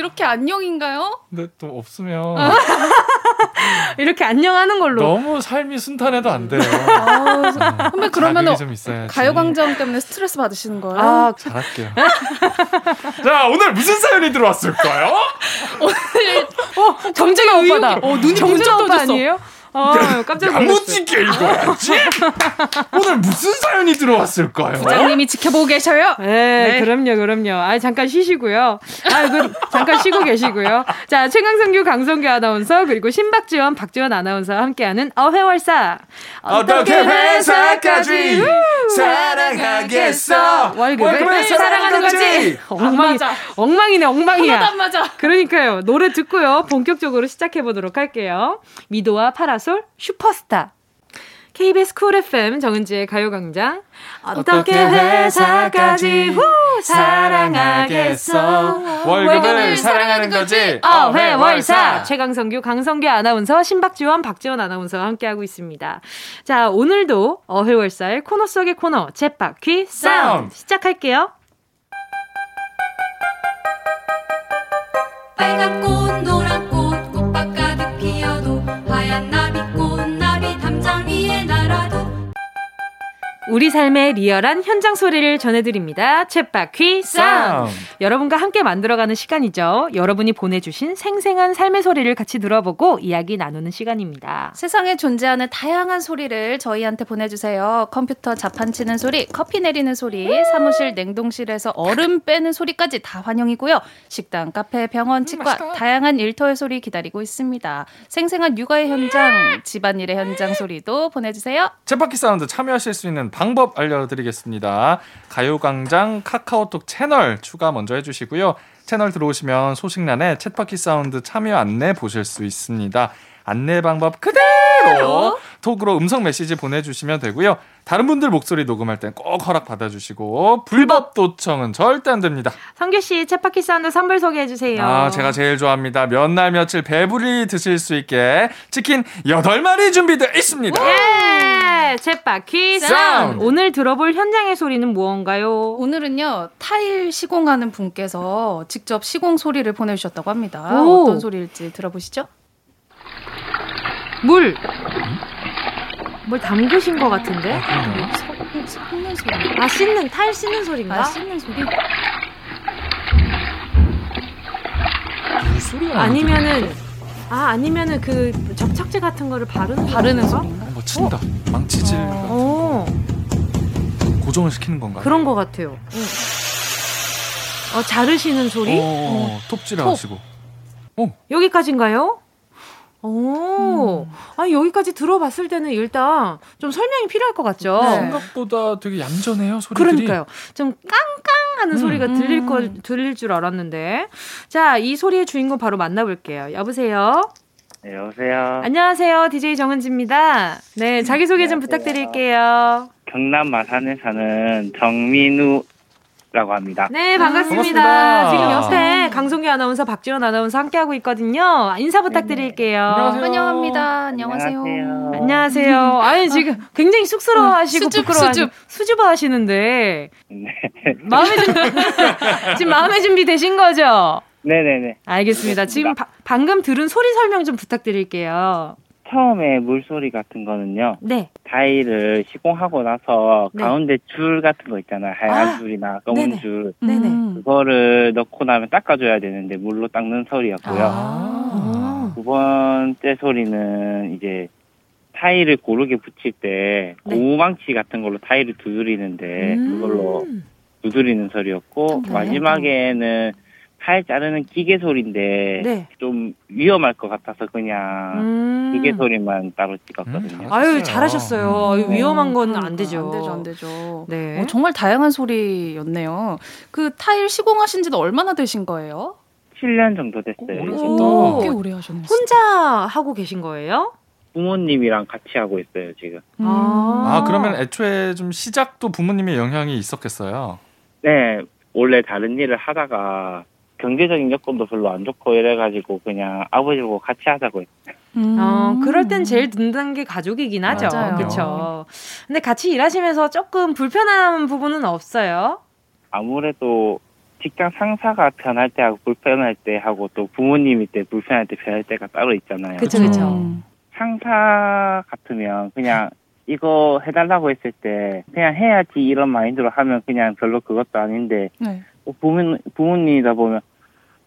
오, 이렇게 안녕인가요? 근데 또 없으면 이렇게 안녕하는 걸로. 너무 삶이 순탄해도 안 돼요. 선배 그러면 자극이 좀 있어야지. 가요광장 때문에 스트레스 받으시는 거예요? 아, 잘할게요. 자 오늘 무슨 사연이 들어왔을까요? 정재가 오빠다. 어, 눈이 정재 오빠 떠졌어. 아니에요? 어, 깜짝 놀랐어. 야무지게 읽어야지. 오늘 무슨 사연이 들어왔을까요? 부장님이 지켜보고 계셔요. 네, 그럼요, 그럼요. 아, 잠깐 쉬시고요. 아, 그 잠깐 쉬고 계시고요. 자, 최강성규, 강성규 아나운서 그리고 신박지원, 박지원 아나운서와 함께하는 어회월사. 어떻게 회사까지 사랑하겠어? 월급을 사랑하는 거지. 엉망이, 맞아. 엉망이네, 엉망이야. 안 맞아. 그러니까요. 노래 듣고요. 본격적으로 시작해 보도록 할게요. 미도와 파라솔 슈퍼스타. KBS 쿨 FM 정은지의 가요광장. 어떻게 회사까지 후 사랑하겠어. 월급을 사랑하는 거지. 어회월사 최강성규 강성규 아나운서 신박지원 박지원 아나운서와 함께하고 있습니다. 자 오늘도 어회월사의 코너 속의 코너 쳇바퀴 사운드 사운드. 시작할게요. 빨간 꽃 노란 우리 삶의 리얼한 현장 소리를 전해드립니다. 쳇바퀴 사운드. 사운드. 여러분과 함께 만들어가는 시간이죠. 여러분이 보내주신 생생한 삶의 소리를 같이 들어보고 이야기 나누는 시간입니다. 세상에 존재하는 다양한 소리를 저희한테 보내주세요. 컴퓨터 자판 치는 소리, 커피 내리는 소리, 사무실 냉동실에서 얼음 빼는 소리까지 다 환영이고요. 식당, 카페, 병원, 치과 다양한 일터의 소리 기다리고 있습니다. 생생한 육아의 현장, 집안일의 현장 소리도 보내주세요. 챗바퀴 사운드 참여하실 수 있는 방법 알려드리겠습니다. 가요광장 카카오톡 채널 추가 먼저 해주시고요. 채널 들어오시면 소식란에 챗바퀴 사운드 참여 안내 보실 수 있습니다. 안내 방법 그대로 톡으로 음성 메시지 보내주시면 되고요. 다른 분들 목소리 녹음할 땐 꼭 허락 받아주시고 불법 도청은 절대 안 됩니다. 성규 씨 챗바퀴 사운드 선물 소개해 주세요. 아, 제가 제일 좋아합니다. 몇 날 며칠 배불리 드실 수 있게 치킨 8마리 준비되어 있습니다. 예! 사운드. 사운드. 오늘 들어볼 현장의 소리는 무언가요? 오늘은요 타일 시공하는 분께서 직접 시공 소리를 보내주셨다고 합니다. 오. 어떤 소리일지 들어보시죠. 물. 뭘 담그신 것 같은데? 섞는, 섞는 소리. 아 씻는 타일 씻는 소리인가? 아 씻는 소리. 소리가 아니면은 아 아니면은 그 접착제 같은 거를 바르는 바르는 건가? 소리인가? 뭐 친다. 망치질 어 고정을 시키는 건가요? 그런 것 같아요. 응. 어 자르시는 소리? 어, 톱질을 톱. 하시고. 여기까지인가요? 오, 아 여기까지 들어봤을 때는 일단 좀 설명이 필요할 것 같죠. 네. 생각보다 되게 얌전해요 소리들이. 그러니까요. 좀 깡깡하는 음. 소리가 들릴 거 음. 들릴 줄 알았는데. 자, 이 소리의 주인공 바로 만나볼게요. 여보세요. 네, 여보세요. 안녕하세요. DJ 정은지입니다. 네, 자기 소개 좀 부탁드릴게요. 경남 마산에 사는 정민우 라고 합니다. 네, 반갑습니다. 반갑습니다. 지금 옆에 강송규 아나운서, 박지원 아나운서 함께하고 있거든요. 인사 부탁드릴게요. 안녕하세요. 환영합니다. 안녕하세요. 안녕하세요. 안녕하세요. 아니 지금 굉장히 쑥스러워 하시고 수줍, 부끄러워하시고 수줍. 수줍어 하시는데 네. 마음의 준비 지금 마음의 준비 되신 거죠? 네네네. 알겠습니다. 지금 바- 방금 들은 소리 설명 좀 부탁드릴게요. 처음에 물소리 같은 거는요. 네. 타일을 시공하고 나서 네. 가운데 줄 같은 거 있잖아요. 하얀 아, 줄이나 검은 네네. 줄. 네네. 음. 그거를 넣고 나면 닦아줘야 되는데 물로 닦는 소리였고요. 아. 두 번째 소리는 이제 타일을 고르게 붙일 때 네. 고무망치 같은 걸로 타일을 두드리는데 음. 그걸로 두드리는 소리였고 네. 마지막에는 타일 자르는 기계 소리인데 네. 좀 위험할 것 같아서 그냥 음. 기계 소리만 따로 찍었거든요. 음, 아유 잘하셨어요. 아유, 위험한 건 안 되죠. 안 되죠, 안 되죠. 네. 어, 정말 다양한 소리였네요. 그 타일 시공하신 지도 얼마나 되신 거예요? 7년 정도 됐어요. 이제. 오. 꽤 오래 하셨네요. 혼자 하고 계신 거예요? 부모님이랑 같이 하고 있어요 지금. 음. 아 그러면 애초에 좀 시작도 부모님의 영향이 있었겠어요. 네, 원래 다른 일을 하다가 경제적인 여건도 별로 안 좋고 이래가지고 그냥 아버지하고 같이 하자고 했어요. 음. 어, 그럴 땐 제일 든든한 게 가족이긴 하죠. 맞아요. 그렇죠. 근데 같이 일하시면서 조금 불편한 부분은 없어요? 아무래도 직장 상사가 편할 때 하고 불편할 때 하고 또 부모님이 때 불편할 때 편할 때가 따로 있잖아요. 그쵸, 그쵸. 음. 상사 같으면 그냥 이거 해달라고 했을 때 그냥 해야지 이런 마인드로 하면 그냥 별로 그것도 아닌데 네. 또 부모 부모님이다 보면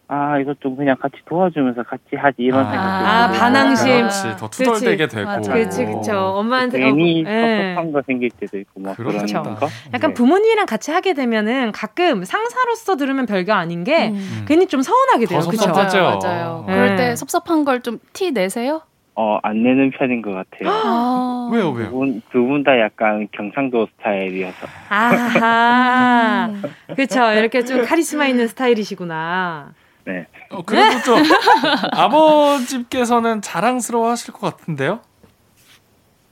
아 이것 좀 그냥 같이 도와주면서 같이 하지 이런 아, 생각이 아, 들어요. 반항심. 그렇지 더 투덜대게 되고. 그렇지, 그렇죠. 엄마한테 괜히 어, 예. 섭섭한 거 생길 때도 있고 뭐 그런 그렇죠. 거. 약간 네. 부모님이랑 같이 하게 되면은 가끔 상사로서 들으면 별거 아닌 게 음. 괜히 좀 서운하게 돼요. 더 그렇죠? 맞아요, 맞아요. 네. 그럴 때 섭섭한 걸 좀 티 내세요? 어, 안 내는 편인 것 같아요. 아. 왜요 왜요? 두분 다 약간 경상도 스타일이어서. 아하. 음. 그렇죠. 이렇게 좀 카리스마 있는 스타일이시구나. 네. 어, 그래도 좀 아버지께서는 자랑스러워 하실 것 같은데요.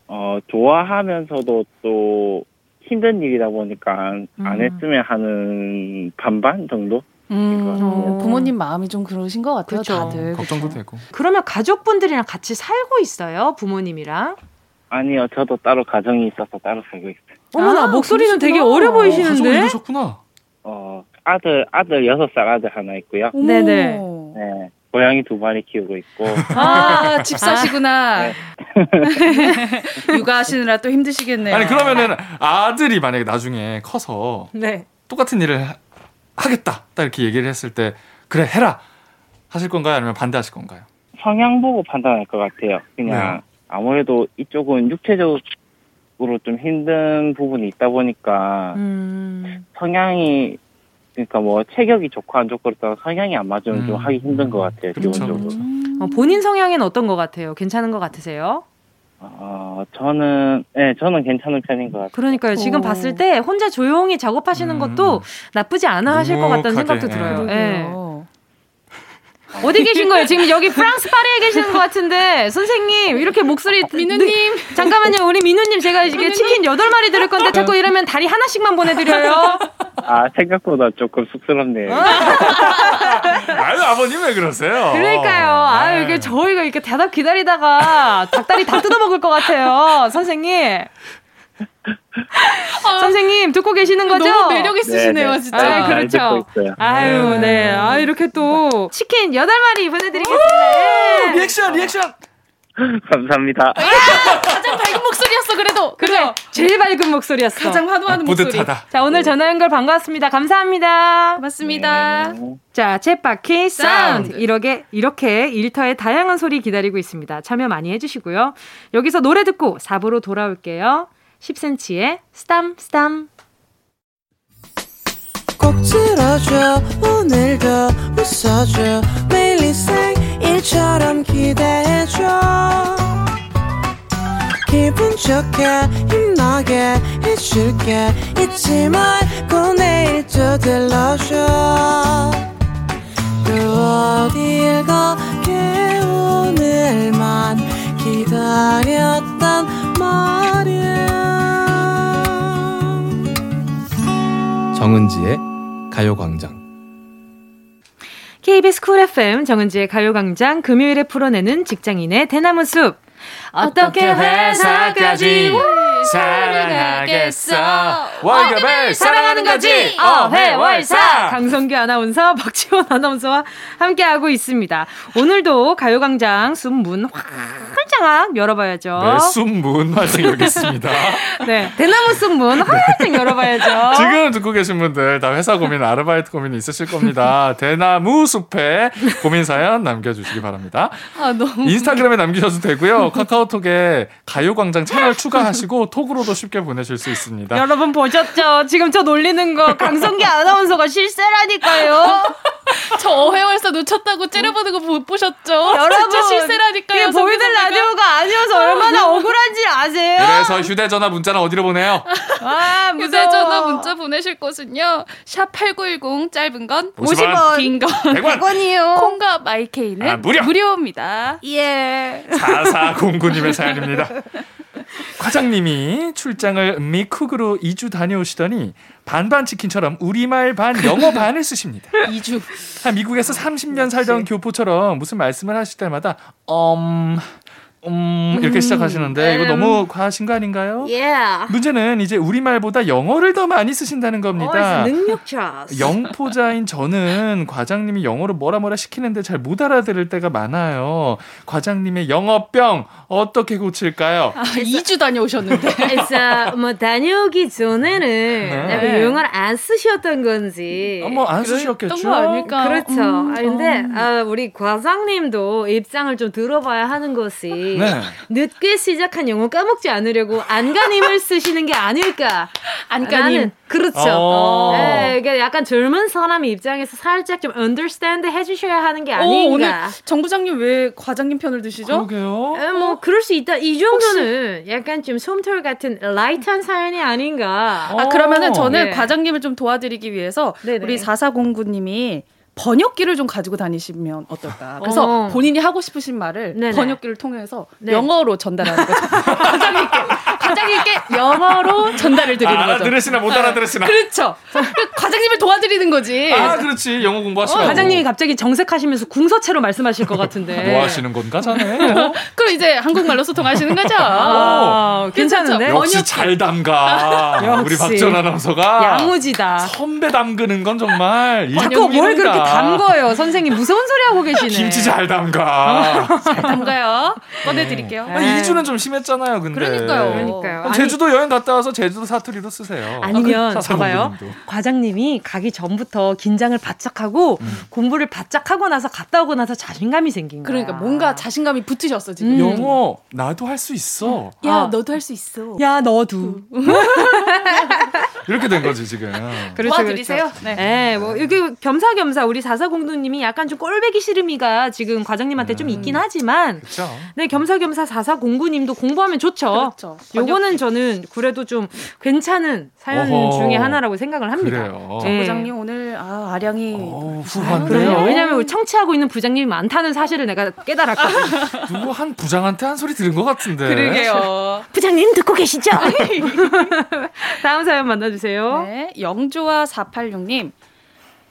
어, 좋아하면서도 또 힘든 일이다 보니까 음. 안 했으면 하는 반반 정도? 음, 어. 부모님 마음이 좀 그러신 것 같아요, 그렇죠. 다들. 걱정도 그쵸? 되고. 그러면 가족분들이랑 같이 살고 있어요? 부모님이랑? 아니요, 저도 따로 가정이 있어서 따로 살고 있어요. 어머나 아, 목소리는 되게 그러시구나. 어려 가족을 보이시는데? 이루셨구나. 어, 아들, 아들 여섯 살 아들 하나 있고요. 네네. 네. 고양이 두 마리 키우고 있고. 아, 집사시구나. 네. 육아하시느라 또 힘드시겠네요. 아니 그러면은 아들이 만약에 나중에 커서 네. 똑같은 일을 하- 하겠다 딱 이렇게 얘기를 했을 때 그래 해라 하실 건가요 아니면 반대하실 건가요? 성향 보고 판단할 것 같아요. 그냥 네. 아무래도 이쪽은 육체적으로 좀 힘든 부분이 있다 보니까 음. 성향이 그러니까 뭐 체격이 좋고 안 좋고 그렇다고 성향이 안 맞으면 음. 좀 하기 힘든 것 같아요. 그렇죠. 기본적으로. 음. 어, 본인 성향엔 어떤 것 같아요? 괜찮은 것 같으세요? 어, 저는 네, 저는 괜찮은 편인 것 같아요. 그러니까요. 지금 오. 봤을 때 혼자 조용히 작업하시는 음. 것도 나쁘지 않아 하실 것 같다는 생각도 예. 들어요. 예. 그러게요. 어디 계신 거예요? 지금 여기 프랑스 파리에 계시는 것 같은데 선생님 이렇게 목소리 민우님. 잠깐만요. 우리 민우님 제가 이게 치킨 8마리 들을 건데 자꾸 이러면 다리 하나씩만 보내드려요. 아 생각보다 조금 쑥스럽네요. 아유 아버님 왜 그러세요? 그러니까요. 아유 네. 이게 저희가 이렇게 대답 기다리다가 닭다리 다 뜯어먹을 것 같아요. 선생님. 선생님 듣고 계시는 거죠? 너무 매력 있으시네요, 네, 네. 진짜. 아, 잘 그렇죠. 아유, 네. 네. 아, 이렇게 또 치킨 8 마리 보내드리겠습니다. 예. 리액션 리액션. 감사합니다. 가장 밝은 목소리였어, 그래도. 그래, 제일 밝은 목소리였어. 가장 환호하는 목소리. 뿌듯하다. 자, 오늘 전화 연결 반갑습니다. 감사합니다. 고맙습니다. 네. 자, 챗바퀴 사운드. 사운드. 이렇게, 이렇게 일터의 다양한 소리 기다리고 있습니다. 참여 많이 해주시고요. 여기서 노래 듣고 4부로 돌아올게요. 10cm의 스탐, 스탐. 꼭 들어줘 오늘도 웃어줘. 매일 일상일처럼 기대해줘. 기분 좋게 힘나게 해줄게. 잊지 말고 내일 또 들러줘. 또 어딜 가게 오늘만 기다렸 정은지의 가요광장. KBS 쿨 FM 정은지의 가요광장 금요일에 풀어내는 직장인의 대나무 숲. 어떻게 회사까지 사랑하겠어? 월급을 사랑하는 거지. 어회월사. 강성규 아나운서, 박지원 아나운서와 함께하고 있습니다. 오늘도 가요광장 숲문 활짝 열어봐야죠. 네, 숨문 활짝 열겠습니다. 네, 대나무 숲문 활짝 열어봐야죠. 지금 듣고 계신 분들 다 회사 고민, 아르바이트 고민이 있으실 겁니다. 대나무 숲에 고민 사연 남겨주시기 바랍니다. 아, 너무. 인스타그램에 남기셔도 되고요. 카카오톡에 가요광장 채널 추가하시고 톡으로도 쉽게 보내실 수 있습니다. 여러분 보셨죠? 지금 저 놀리는 거 강성기 아나운서가 실세라니까요. 저 어회월사 놓쳤다고 째려보는 거 못 보셨죠? 여러분 실세라니까요. 보이는. 라디오가 아니어서 얼마나 억울한지 아세요? 그래서 휴대전화 문자는 어디로 보내요? 아. 휴대전화 문자 보내실 곳은요. 샵 8910 짧은 건 50 원, 긴건 100원. 100원이요. 콩과 마이케이는 아, 무료. 무료입니다. 예. 4409님의 사연입니다. 과장님이 출장을 미쿡으로 2주 다녀오시더니 반반 치킨처럼 우리말 반 영어 반을 쓰십니다. 2주. 미국에서 30년 살던 교포처럼 무슨 말씀을 하실 때마다 um, 음 이렇게 시작하시는데 이거 너무 과하신 거 아닌가요? 예. 문제는 이제 우리말보다 영어를 더 많이 쓰신다는 겁니다. 어, 능력자. 영포자인 저는 과장님이 영어로 뭐라 뭐라 시키는데 잘 못 알아들을 때가 많아요. 과장님의 영어병 어떻게 고칠까요? 아, 2주 다녀오셨는데. 그래서 뭐 다녀오기 전에는 네. 약간 영어를 안 쓰셨던 건지. 뭐안 쓰셨겠죠. 거 아닐까? 그렇죠. 음, 아, 근데 음. 아, 우리 과장님도 입장을 좀 들어봐야 하는 것이 네. 늦게 시작한 영어 까먹지 않으려고 안간힘을 쓰시는 게 아닐까. 안간힘. 그렇죠. 어. 네, 이게 약간 젊은 사람 입장에서 살짝 좀 understand 해주셔야 하는 게 오, 아닌가. 오늘 정 부장님 왜 과장님 편을 드시죠? 그러게요. 에, 뭐 그럴 수 있다. 이 정도는 약간 좀 솜털 같은 light한 사연이 아닌가. 아, 그러면은 저는 네. 과장님을 좀 도와드리기 위해서 네네. 우리 4409님이 번역기를 좀 가지고 다니시면 어떨까. 그래서 어. 본인이 하고 싶으신 말을 네네. 번역기를 통해서 네. 영어로 전달하는 거죠. 과장님께, 과장님께 영어로 전달을 드리는 거죠. 알아들으시나 못 알아들으시나. 그렇죠. 과장님을 도와드리는 거지. 아 그렇지 영어 공부하시라고. 과장님이 갑자기 정색하시면서 궁서체로 말씀하실 것 같은데. 뭐 하시는 건가 자네? 그럼 이제 한국말로 소통하시는 거죠. 아, 괜찮은데? 역시 잘 담가. 우리 역시. 박전 아나운서가 야무지다. 선배 담그는 건 정말 자꾸 뭘. 그렇게 담궈요, 선생님. 무서운 소리 하고 계시네. 김치 잘 담가. 잘 담가요. 꺼내 드릴게요. 아, 2주는 좀 심했잖아요, 근데. 그러니까요. 그러니까요. 그럼 제주도 여행 갔다 와서 제주도 사투리로 쓰세요. 아니면 사사 봐봐요. 과장님이 가기 전부터 긴장을 바짝 하고 음. 공부를 바짝 하고 나서 갔다 오고 나서 자신감이 생긴 거야. 그러니까 뭔가 자신감이 붙으셨어 지금. 영어 나도 할 수 있어. 야 아. 너도 할 수 있어. 야 너도 이렇게 된 거지 지금. 그렇죠, 도와드리세요. 그렇죠. 네. 네, 뭐 이게 겸사겸사 우리 사사공두님이 약간 좀 꼴배기 싫음이가 지금 과장님한테 좀 있긴 하지만 그렇죠. 네 겸사겸사 사사공구님도 공부하면 좋죠. 그렇죠. 요거는 저는 그래도 좀 괜찮은 사연 어허. 중에 하나라고 생각을 합니다. 그래요. 네. 부장님 오늘 아 아량이 어. 후한데요. 왜냐면 우리 청취하고 있는 부장님이 많다는 사실을 내가 깨달았거든. 누구 한 부장한테 한 소리 들은 것 같은데. 그러게요. 부장님 듣고 계시죠? 다음 사연 만나 주세요. 네, 영조와 486님.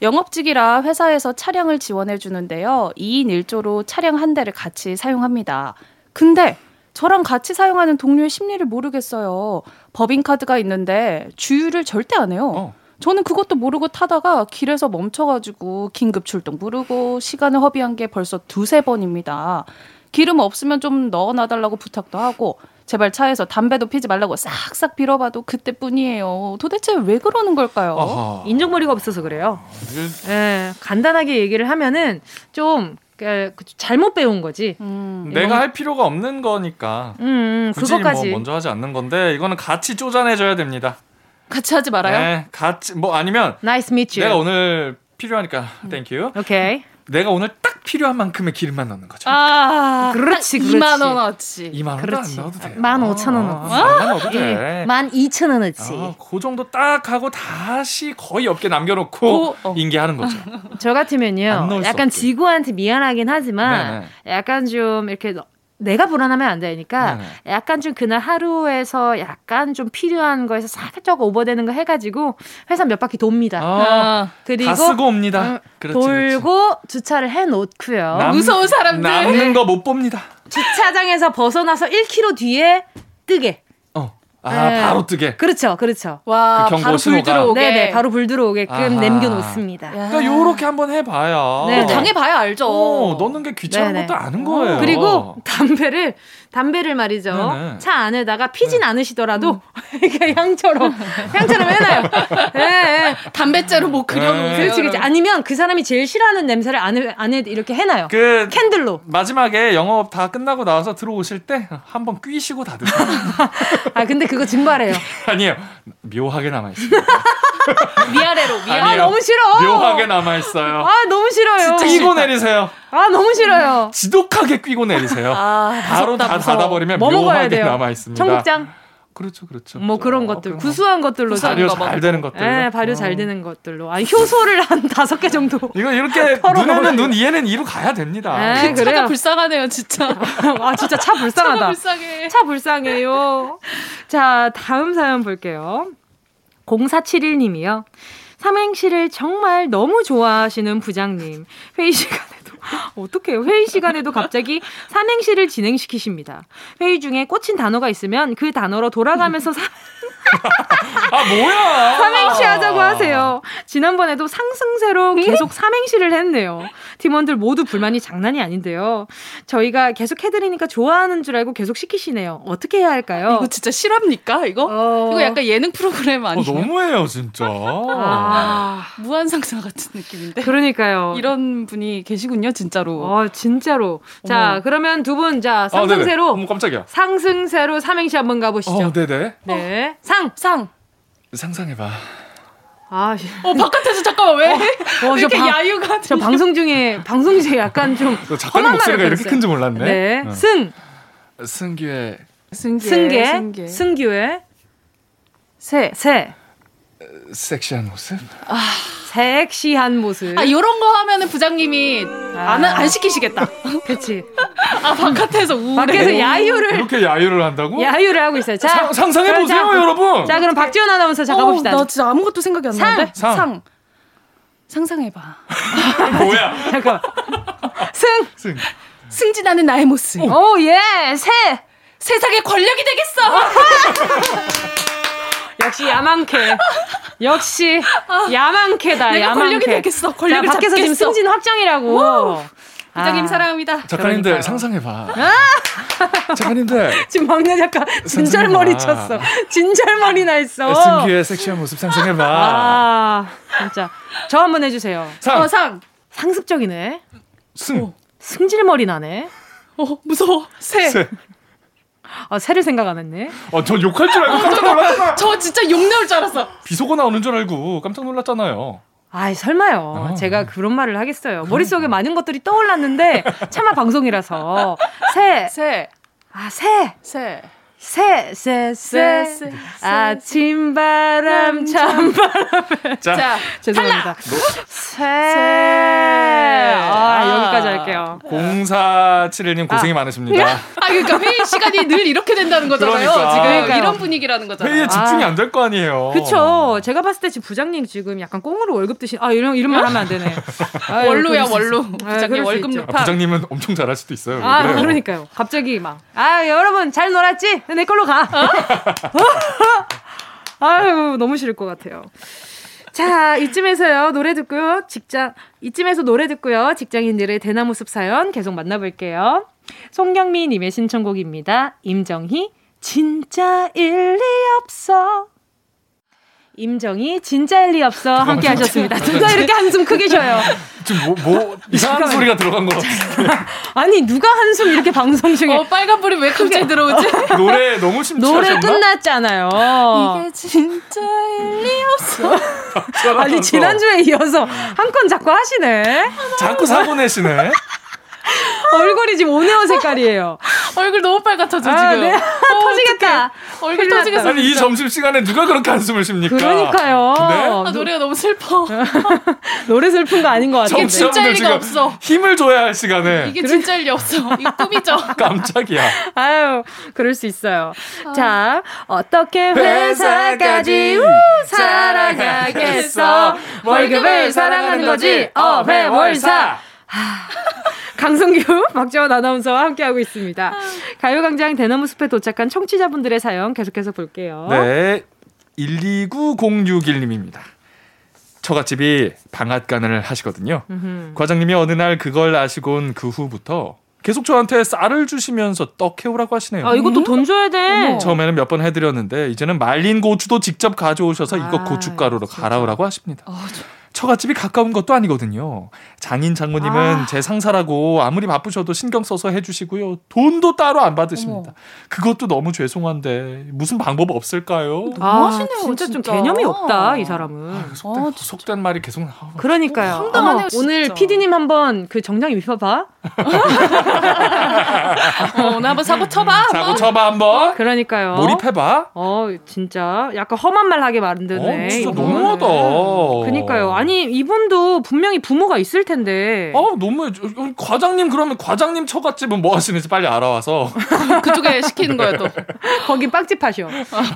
영업직이라 회사에서 차량을 지원해 주는데요. 2인 1조로 차량 한 대를 같이 사용합니다. 근데 저랑 같이 사용하는 동료의 심리를 모르겠어요. 법인카드가 있는데 주유를 절대 안 해요. 어. 저는 그것도 모르고 타다가 길에서 멈춰가지고 긴급 출동 부르고 시간을 허비한 게 벌써 두세 번입니다. 기름 없으면 좀 넣어놔달라고 부탁도 하고 제발 차에서 담배도 피지 말라고 싹싹 빌어봐도 그때뿐이에요. 도대체 왜 그러는 걸까요? 아하. 인정머리가 없어서 그래요. 이게 예, 간단하게 얘기를 하면은 좀 그, 잘못 배운 거지. 음, 내가 할 필요가 없는 거니까. 음, 음, 굳이 그것까지. 뭐 먼저 하지 않는 건데 이거는 같이 쪼잔해줘야 됩니다. 같이 하지 말아요. 네, 같이 뭐 아니면 Nice meet you. 내가 오늘 필요하니까 thank you. 오케이. 내가 오늘 딱 필요한 만큼의 기름만 넣는 거죠. 아, 그렇지, 딱 그렇지. 2만 원어치. 2만 원도 그렇지. 안 넣어도 돼요. 만 오천 원 어치. 만 넣어도 돼. 만 이천 원어치. 아, 그 정도 딱 하고 다시 거의 없게 남겨놓고 오, 어. 인계하는 거죠. 저안 같으면요. 약간 없게. 지구한테 미안하긴 하지만 약간 좀 이렇게 너- 내가 불안하면 안 되니까 네네. 약간 좀 그날 하루에서 약간 좀 필요한 거에서 살짝 오버되는 거 해가지고 회사 몇 바퀴 돕니다. 아, 그리고 다 쓰고 옵니다. 음, 그렇지, 그렇지. 돌고 주차를 해놓고요. 남- 무서운 사람들. 남는 거 못 봅니다. 주차장에서 벗어나서 1km 뒤에 뜨게. 어. 아, 네. 바로 뜨게. 그렇죠, 그렇죠. 와, 그 경고 바로 불 신호가. 들어오게. 네네, 바로 불 들어오게끔 아하. 남겨놓습니다. 야. 그러니까 요렇게 한번 해봐야. 네, 네. 당해봐야 알죠. 어, 넣는 게 귀찮은 네네. 것도 아는 거예요. 그리고 담배를 담배를 말이죠 네네. 차 안에다가 피진 않으시더라도 이렇게 향처럼 향처럼 해놔요. 예, 예. 담배째로 뭐 그려놓으세요. 네. 그렇지 그렇지. 아니면 그 사람이 제일 싫어하는 냄새를 안에 안에 이렇게 해놔요. 그 캔들로. 마지막에 영업 다 끝나고 나와서 들어오실 때 한번 끼시고 다 드세요. 아 근데 그거 증발해요. 아니에요. 묘하게 남아 있어요. 미아래로, 미아래. 아 너무 싫어. 묘하게 남아 있어요. 아 너무 싫어요. 끼고 내리세요. 아 너무 싫어요. 지독하게 끼고 내리세요. 아, 바로 다. 닫아버리면 뭐 먹어야 묘하게? 남아 있습니다. 청국장 그렇죠, 그렇죠. 뭐 그런 것들 그런 구수한 것들로 발효 거잘 먹고. 되는 것들. 예, 발효 잘 되는 것들로. 아니 효소를 한 다섯 개 정도. 이거 이렇게 눈에는 눈, 이에는 이로 가야 됩니다. 에그 차가 그래요. 불쌍하네요, 진짜. 아 진짜 차 불쌍하다. 차가 불쌍해. 차 불쌍해요. 자, 다음 사연 볼게요. 0471님이요. 삼행시를 정말 너무 좋아하시는 부장님. 회의 시간에도, 어떻게 회의 시간에도 갑자기 삼행시를 진행시키십니다. 회의 중에 꽂힌 단어가 있으면 그 단어로 돌아가면서 삼, 아 뭐야? 삼행시 하자고 하세요. 지난번에도 상승세로 계속 삼행시를 했네요. 팀원들 모두 불만이 장난이 아닌데요. 저희가 계속 해드리니까 좋아하는 줄 알고 계속 시키시네요. 어떻게 해야 할까요? 이거 진짜 실합니까, 이거? 어. 이거 약간 예능 프로그램 어, 아니에요? 너무해요 진짜. 아, 무한상사 같은 느낌인데. 그러니까요. 이런 분이 계시군요, 진짜로. 어, 진짜로. 자, 어머. 그러면 두 분, 자, 아. 상승세로, 어머 깜짝이야. 상승세로 삼행시 한번 가보시죠. 어, 네네. 네. 상! 상. 상상해봐. 아, 씨. 어, 바깥에서 잠깐만, 왜? 어, 왜 이렇게 방- 야유가. 저 방송 중에, 방송 중에 약간 좀. 너 작가님 목소리가 이렇게 냈어요. 큰지 몰랐네. 네. 어. 승! 승규의 승계. 승계. 승규의 세. 새. 섹시한 모습. 섹시한 모습. 아, 요런 거 하면은 부장님이 안, 안 시키시겠다. 그치. 아, 바깥에서 우울해. 밖에서 야유를, 이렇게 야유를 한다고? 야유를 하고 있어요. 자. 상상해 그럼 보세요, 자, 여러분. 자, 그럼 박지원 아나운서 자, 가봅시다. 어, 나 진짜 아무것도 생각이 안 상. 나는데. 상. 상상해봐. 뭐야? 잠깐. 승! 승. 승진하는 나의 모습. 오, 예! 새! 세상에 권력이 되겠어. 역시 야망캐. 역시 야망캐다. 내가 야망캐. 권력이 되겠어. 권력을 자, 밖에서 지금 잡겠어. 승진 확정이라고. 부장님 아, 사랑합니다. 작가님들 그러니까요. 상상해봐. 작가님들 지금 막내 작가 진절머리. 쳤어. 진절머리 나 있어. 승규의 섹시한 모습 상상해봐. 아, 진짜. 저 한번 해주세요. 상. 어, 상. 상습적이네. 승. 승질머리 나네. 어, 무서워. 새. 세. 아, 새를 생각 안 했네. 어, 저 욕할 줄 알고 깜짝 놀랐어. 저 진짜 욕 나올 줄 알았어. 비속어 나오는 줄 알고 깜짝 놀랐잖아요. 아이, 설마요. 아. 제가 그런 말을 하겠어요. 머릿속에 많은 것들이 떠올랐는데, 차마 방송이라서. 새. 새. 아, 새. 새. 새, 새, 새. 새, 새, 아침 바람, 찬바람. 자, 자, 죄송합니다. 새. 새. 아, 여기까지 할게요. 0471님 고생이 많으십니다. 아, 그러니까 회의 시간이 늘 이렇게 된다는 거잖아요. 그러니까. 지금 그러니까요. 이런 분위기라는 거잖아요. 회의에 집중이 아. 안될 거 아니에요. 그쵸. 제가 봤을 때 지금 부장님 지금 약간 꽁으로 월급 드신, 아, 이런, 이런 말 하면 안 되네. 아유, 원로야, 그럴 수 원로. 있- 아, 부장님 수 월급. 아, 높아. 부장님은 엄청 잘할 수도 있어요. 왜 아, 그래요? 그러니까요. 갑자기 막, 아, 여러분 잘 놀았지? 내 걸로 가. 아유, 너무 싫을 것 같아요. 자, 이쯤에서요, 노래 듣고요, 직장, 이쯤에서 노래 듣고요, 직장인들의 대나무 숲 사연 계속 만나볼게요. 송경미 님의 신청곡입니다. 임정희, 진짜 일리 없어. 임정희 진짜일 리 없어 함께 하셨습니다. 누가 이렇게 한숨 크게 쉬어요? 지금 뭐, 뭐 이상한 소리가 들어간 거 아니 누가 한숨 이렇게 방송 중에 어, 빨간 불이 왜 갑자기 들어오지? 노래 너무 심취하셨나? 노래 끝났잖아요. 이게 진짜 일 리 없어. 아니 지난주에 이어서 한 건 자꾸 하시네. 자꾸 사고 내시네. 얼굴이 지금 오네오 색깔이에요. 얼굴 너무 지금. 아, 네. 어, 터지겠다. 어떡해. 얼굴. 터지겠어. 아니 이. 점심 시간에 누가 그렇게 한숨을 쉽니까? 그러니까요. 네? 아, 노래가 너무 슬퍼. 노래 슬픈 거 아닌 것 같은데. 진짜 청취자분들 일리가 지금 없어. 힘을 줘야 할 시간에 이게 진짜 일 리 없어. 이거 꿈이죠. 깜짝이야. 아유, 그럴 수 있어요. 자, 어떻게 회사까지 우, 사랑하겠어? 월급을 사랑하는 거지. 어, 회월사. 강성규, 박재원 아나운서와 함께하고 있습니다. 가요광장 대나무 숲에 도착한 청취자분들의 사연 계속해서 볼게요. 네. 12906님입니다. 처갓집이 방앗간을 하시거든요. 음흠. 과장님이 어느 날 그걸 아시곤 그 후부터 계속 저한테 쌀을 주시면서 떡 해오라고 하시네요. 아, 이것도 돈 줘야 돼. 처음에는 몇 번 해드렸는데 이제는 말린 고추도 직접 가져오셔서 이거 아, 고춧가루로 진짜. 갈아오라고 하십니다. 처갓집이 가까운 것도 아니거든요. 장인 장모님은 아. 제 상사라고 아무리 바쁘셔도 신경 써서 해주시고요. 돈도 따로 안 받으십니다. 그것도 너무 죄송한데 무슨 방법 없을까요? 아, 너무하시네요, 진짜, 좀 진짜. 개념이 없다, 이 사람은. 속된, 속된 말이 계속 나와. 그러니까요. 황당하네요, 어머, 오늘. PD님 한번 그 정장 입혀봐. 어, 오늘 한번 사고 쳐봐. 한번. 쳐봐 한번. 그러니까요. 몰입해봐. 어, 진짜 약간 험한 말 하게 만드네. 어, 진짜. 너무하다. 그니까요. 아니, 이분도 분명히 부모가 있을 텐데. 어 너무 과장님 그러면 과장님 처갓집은 뭐 하시는지 빨리 알아와서 그쪽에 시키는 거예요 또. 거기 빵집 하셔.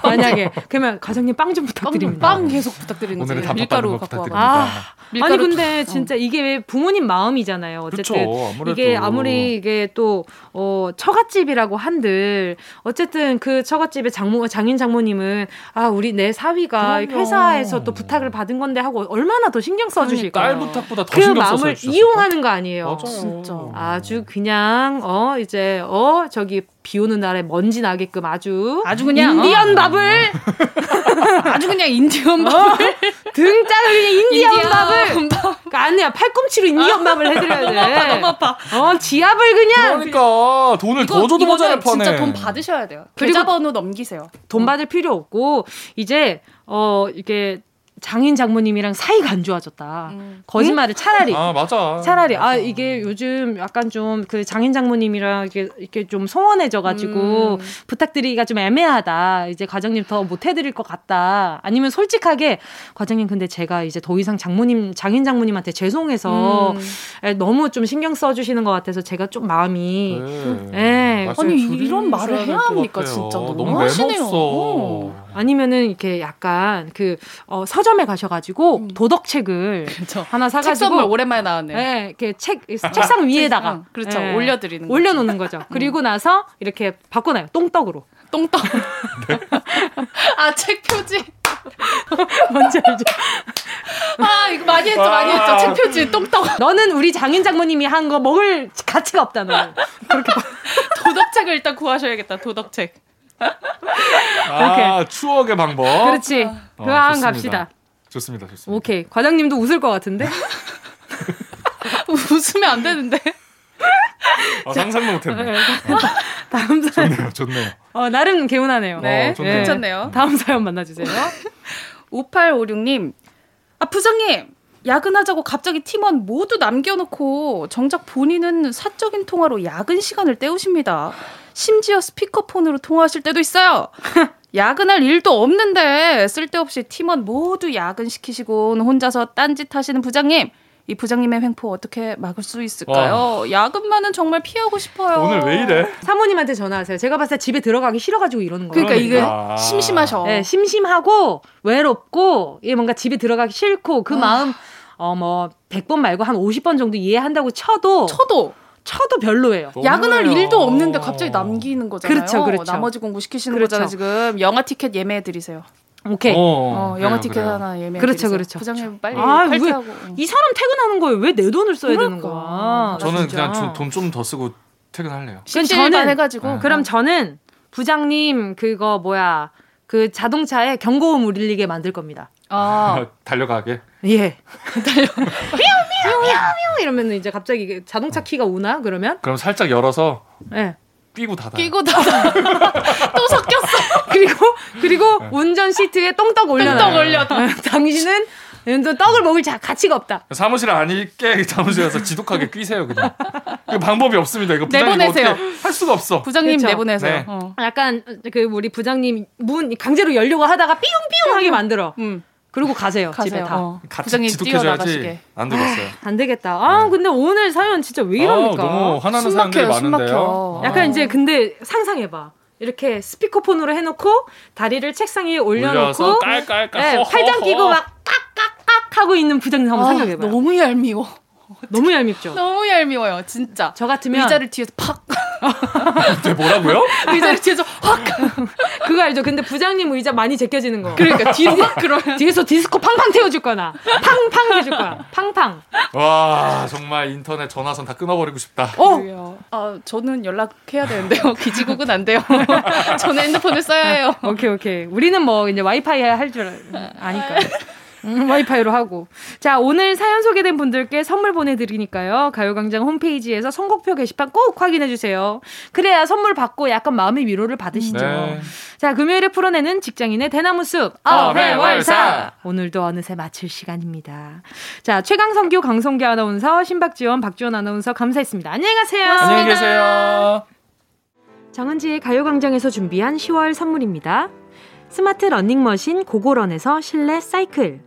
만약에. 그러면 과장님 빵 좀 부탁드립니다. 빵 계속 부탁드리는 거지. 단팥 밀가루 거 갖고. 부탁드립니다. 아, 밀가루 아니 근데 진짜 이게 왜 부모님 마음이잖아요. 어쨌든 그쵸, 아무래도. 이게 아무리 이게 또 어, 처갓집이라고 한들 어쨌든 그 처갓집의 장모 장인 장모님은 아 우리 내 사위가 그럼요. 회사에서 또 부탁을 받은 건데 하고 얼마나 더 신경 써주실까. 딸 부탁보다 더 그 신경 써서 마음을 해주셨을까? 이용하는 거 아니에요. 맞아요. 진짜. 아주 그냥 어 이제 어 저기 비 오는 날에 먼지 나게끔 아주 아주 그냥, 인디언 어. 밥을 아주 그냥 인디언 밥을 등짝을 그냥 인디언, 인디언 밥을 밥. 그러니까 아니야 팔꿈치로 인디언 밥을 해드려야 돼. 너무 아파, 너무 아파. 어 지압을 그냥 그러니까 돈을 더 줘도 모자랄 뻔해. 진짜 돈 받으셔야 돼요. 그리고- 계좌번호 넘기세요. 돈 받을 필요 없고 이제 어 이게 장인 장모님이랑 사이가 안 좋아졌다. 음. 거짓말을 차라리 아 맞아. 차라리 아 이게 요즘 약간 좀 그 장인 장모님이랑 이렇게 이렇게 좀 소원해져 가지고 음. 부탁드리기가 좀 애매하다. 이제 과장님 더 못해드릴 것 같다. 아니면 솔직하게 과장님 근데 제가 이제 더 이상 장모님 장인 장모님한테 죄송해서 음. 에, 너무 좀 신경 써주시는 것 같아서 제가 좀 마음이 네. 예. 말씀 아니, 줄이셔야 이런 말을 될 해야 것 합니까. 진짜. 너무 너무 하시네요. 어. 아니면은 이렇게 약간 그 어, 서점에 가셔가지고 도덕책을 그렇죠. 하나 책 선물 사가지고 오랜만에 나왔네. 예, 이렇게 책 책상 위에다가 응, 그렇죠. 예, 올려드리는 거죠. 올려놓는 거죠. 그리고 나서 이렇게 바꿔놔요. 똥떡으로. 똥떡. 아, 책 표지. 뭔지 알죠? 아, 이거 많이 했죠, 많이 했죠. 책 표지, 똥떡. 너는 우리 장인 장모님이 한 거 먹을 가치가 없다 너. 도덕책을 일단 구하셔야겠다, 도덕책. 아 추억의 방법. 그렇지. 어, 한 좋습니다. 갑시다. 좋습니다, 좋습니다. 오케이. 과장님도 웃을 것 같은데? 웃으면 안 되는데. 아, 상상도 못했네. 다음 사연. 좋네요, 좋네요. 어, 나름 개운하네요. 네, 어, 좋네요. 괜찮네요. 다음 사연 만나주세요. 5856님. 아, 부장님. 야근하자고 갑자기 팀원 모두 남겨놓고 정작 본인은 사적인 통화로 야근 시간을 때우십니다. 심지어 스피커폰으로 통화하실 때도 있어요. 야근할 일도 없는데 쓸데없이 팀원 모두 야근시키시곤 혼자서 딴짓 하시는 부장님. 이 부장님의 횡포 어떻게 막을 수 있을까요? 야근만은 정말 피하고 싶어요. 오늘 왜 이래? 사모님한테 전화하세요. 제가 봤을 때 집에 들어가기 싫어가지고 이러는 거예요. 그러니까 이게 그러니까. 심심하셔. 네, 심심하고 외롭고 이게 뭔가 집에 들어가기 싫고 그 마음 어뭐 100번 말고 한 50번 정도 이해한다고 쳐도 쳐도 쳐도 별로예요. 야근할. 일도 없는데 갑자기 남기는 거잖아요. 그렇죠, 그렇죠. 나머지 공부 시키시는 그렇죠. 거잖아요. 지금 영화 티켓 예매해 드리세요. 오케이. 어, 영화 그래요, 티켓 그래요. 하나 예매해 그렇죠, 드리세요. 그렇죠. 부장님 빨리 아, 왜- 칼퇴하고. 이 사람 퇴근하는 거에 왜 내 돈을 써야 되는 그러니까. 거야? 저는 진짜. 그냥 돈 좀 더 쓰고 퇴근할래요. 저는- 해가지고 네. 그럼 저는 부장님 그거 뭐야 그 자동차에 경고음 울리게 만들 겁니다. 아, 달려가게. 예. 달려. 미우 미우 미우 미우 이러면 이제 갑자기 자동차 키가 우나 그러면 그럼 살짝 열어서 예. 끼고 닫아. 끼고 닫아. 또 섞였어. 그리고 그리고 운전 시트에 똥떡 올려. 똥떡 올려. 당신은 또 떡을 먹을 자 가치가 없다. 사무실 아니게 사무실에서 지독하게 끼세요 그냥. 그 방법이 없습니다. 이거 내보내세요. 할 수가 없어. 부장님 그쵸? 내보내세요. 네. 어. 약간 그 우리 부장님 문 강제로 열려고 하다가 삐용삐용하게 만들어. 음. 그리고 가세요, 가세요. 집에 다. 어. 같이 부장님 지독해져야지 뛰어나가시게. 안 되겠어요. 안 되겠다. 아 근데 오늘 사연 진짜 왜 이럽니까? 아, 너무 화나는 숨 사람들이 막혀요, 숨 많은데요. 막혀. 아. 약간 이제 근데 상상해봐. 이렇게 스피커폰으로 해놓고 다리를 책상 위에 올려놓고 깔깔깔 네. 팔짱 끼고 막 깍깍깍 하고 있는 부장님 한번 아, 생각해봐. 요 너무 얄미워. 너무 얄밉죠. 너무 얄미워요, 진짜. 저 같으면 의자를 뒤에서 팍. 네, 뭐라고요? 의자를 뒤에서 확. 그거 알죠? 근데 부장님 의자 많이 제껴지는 거. 그러니까 뒤로 확 그러면. 뒤에서 디스코 팡팡 태워줄 거나 팡팡 해줄 거야. 팡팡. 와 정말 인터넷 전화선 다 끊어버리고 싶다. 어. 아, 저는 연락해야 되는데요. 기지국은 안 돼요. 저는 핸드폰을 써야 해요. 오케이 오케이. 우리는 뭐 이제 와이파이 할 줄 아니까. 음, 와이파이로 하고. 자, 오늘 사연 소개된 분들께 선물 보내드리니까요. 가요광장 홈페이지에서 선곡표 게시판 꼭 확인해주세요. 그래야 선물 받고 약간 마음의 위로를 받으시죠. 네. 자, 금요일에 풀어내는 직장인의 대나무 숲. 어회월사. 오늘도 어느새 마칠 시간입니다. 자, 최강성규, 강성규 아나운서, 신박지원, 박지원 아나운서 감사했습니다. 안녕히 가세요. 안녕히 계세요. 정은지의 가요광장에서 준비한 10월 선물입니다. 스마트 러닝머신 고고런에서 실내 사이클.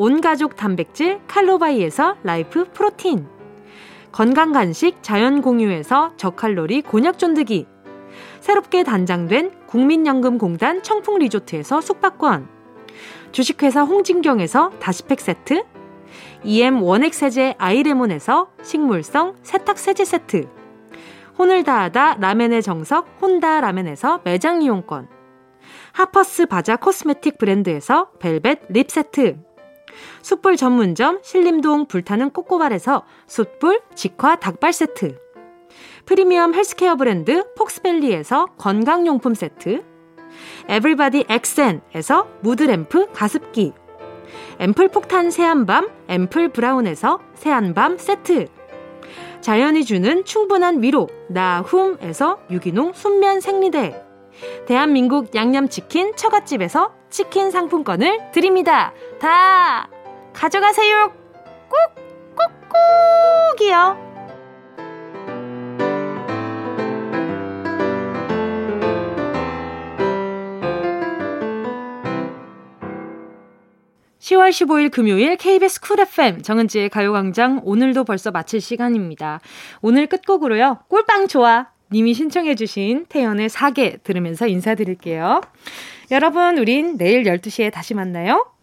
온가족 단백질 칼로바이에서 라이프 프로틴. 건강 간식 자연 공유에서 저칼로리 곤약 쫀득이. 새롭게 단장된 국민연금공단 청풍 리조트에서 숙박권. 주식회사 홍진경에서 다시팩 세트. EM 원액 세제 아이레몬에서 식물성 세탁 세제 세트. 혼을 다하다 라멘의 정석 혼다 라멘에서 매장 이용권. 하퍼스 바자 코스메틱 브랜드에서 벨벳 립 세트. 숯불 전문점 신림동 불타는 꼬꼬발에서 숯불 직화 닭발 세트. 프리미엄 헬스케어 브랜드 폭스밸리에서 건강용품 세트. 에블바디 엑센에서 무드램프 가습기. 앰플 폭탄 새한밤 앰플 브라운에서 새한밤 세트. 자연이 주는 충분한 위로 나훔에서 유기농 순면 생리대. 대한민국 양념치킨 처갓집에서 치킨 상품권을 드립니다. 다 가져가세요. 꼭, 꼭, 꼭이요. 10월 15일 금요일 KBS 쿨 FM 정은지의 가요광장 오늘도 벌써 마칠 시간입니다. 오늘 끝곡으로요. 꿀빵 좋아 님이 신청해주신 태연의 사계 들으면서 인사드릴게요. 여러분, 우린 내일 12시에 다시 만나요.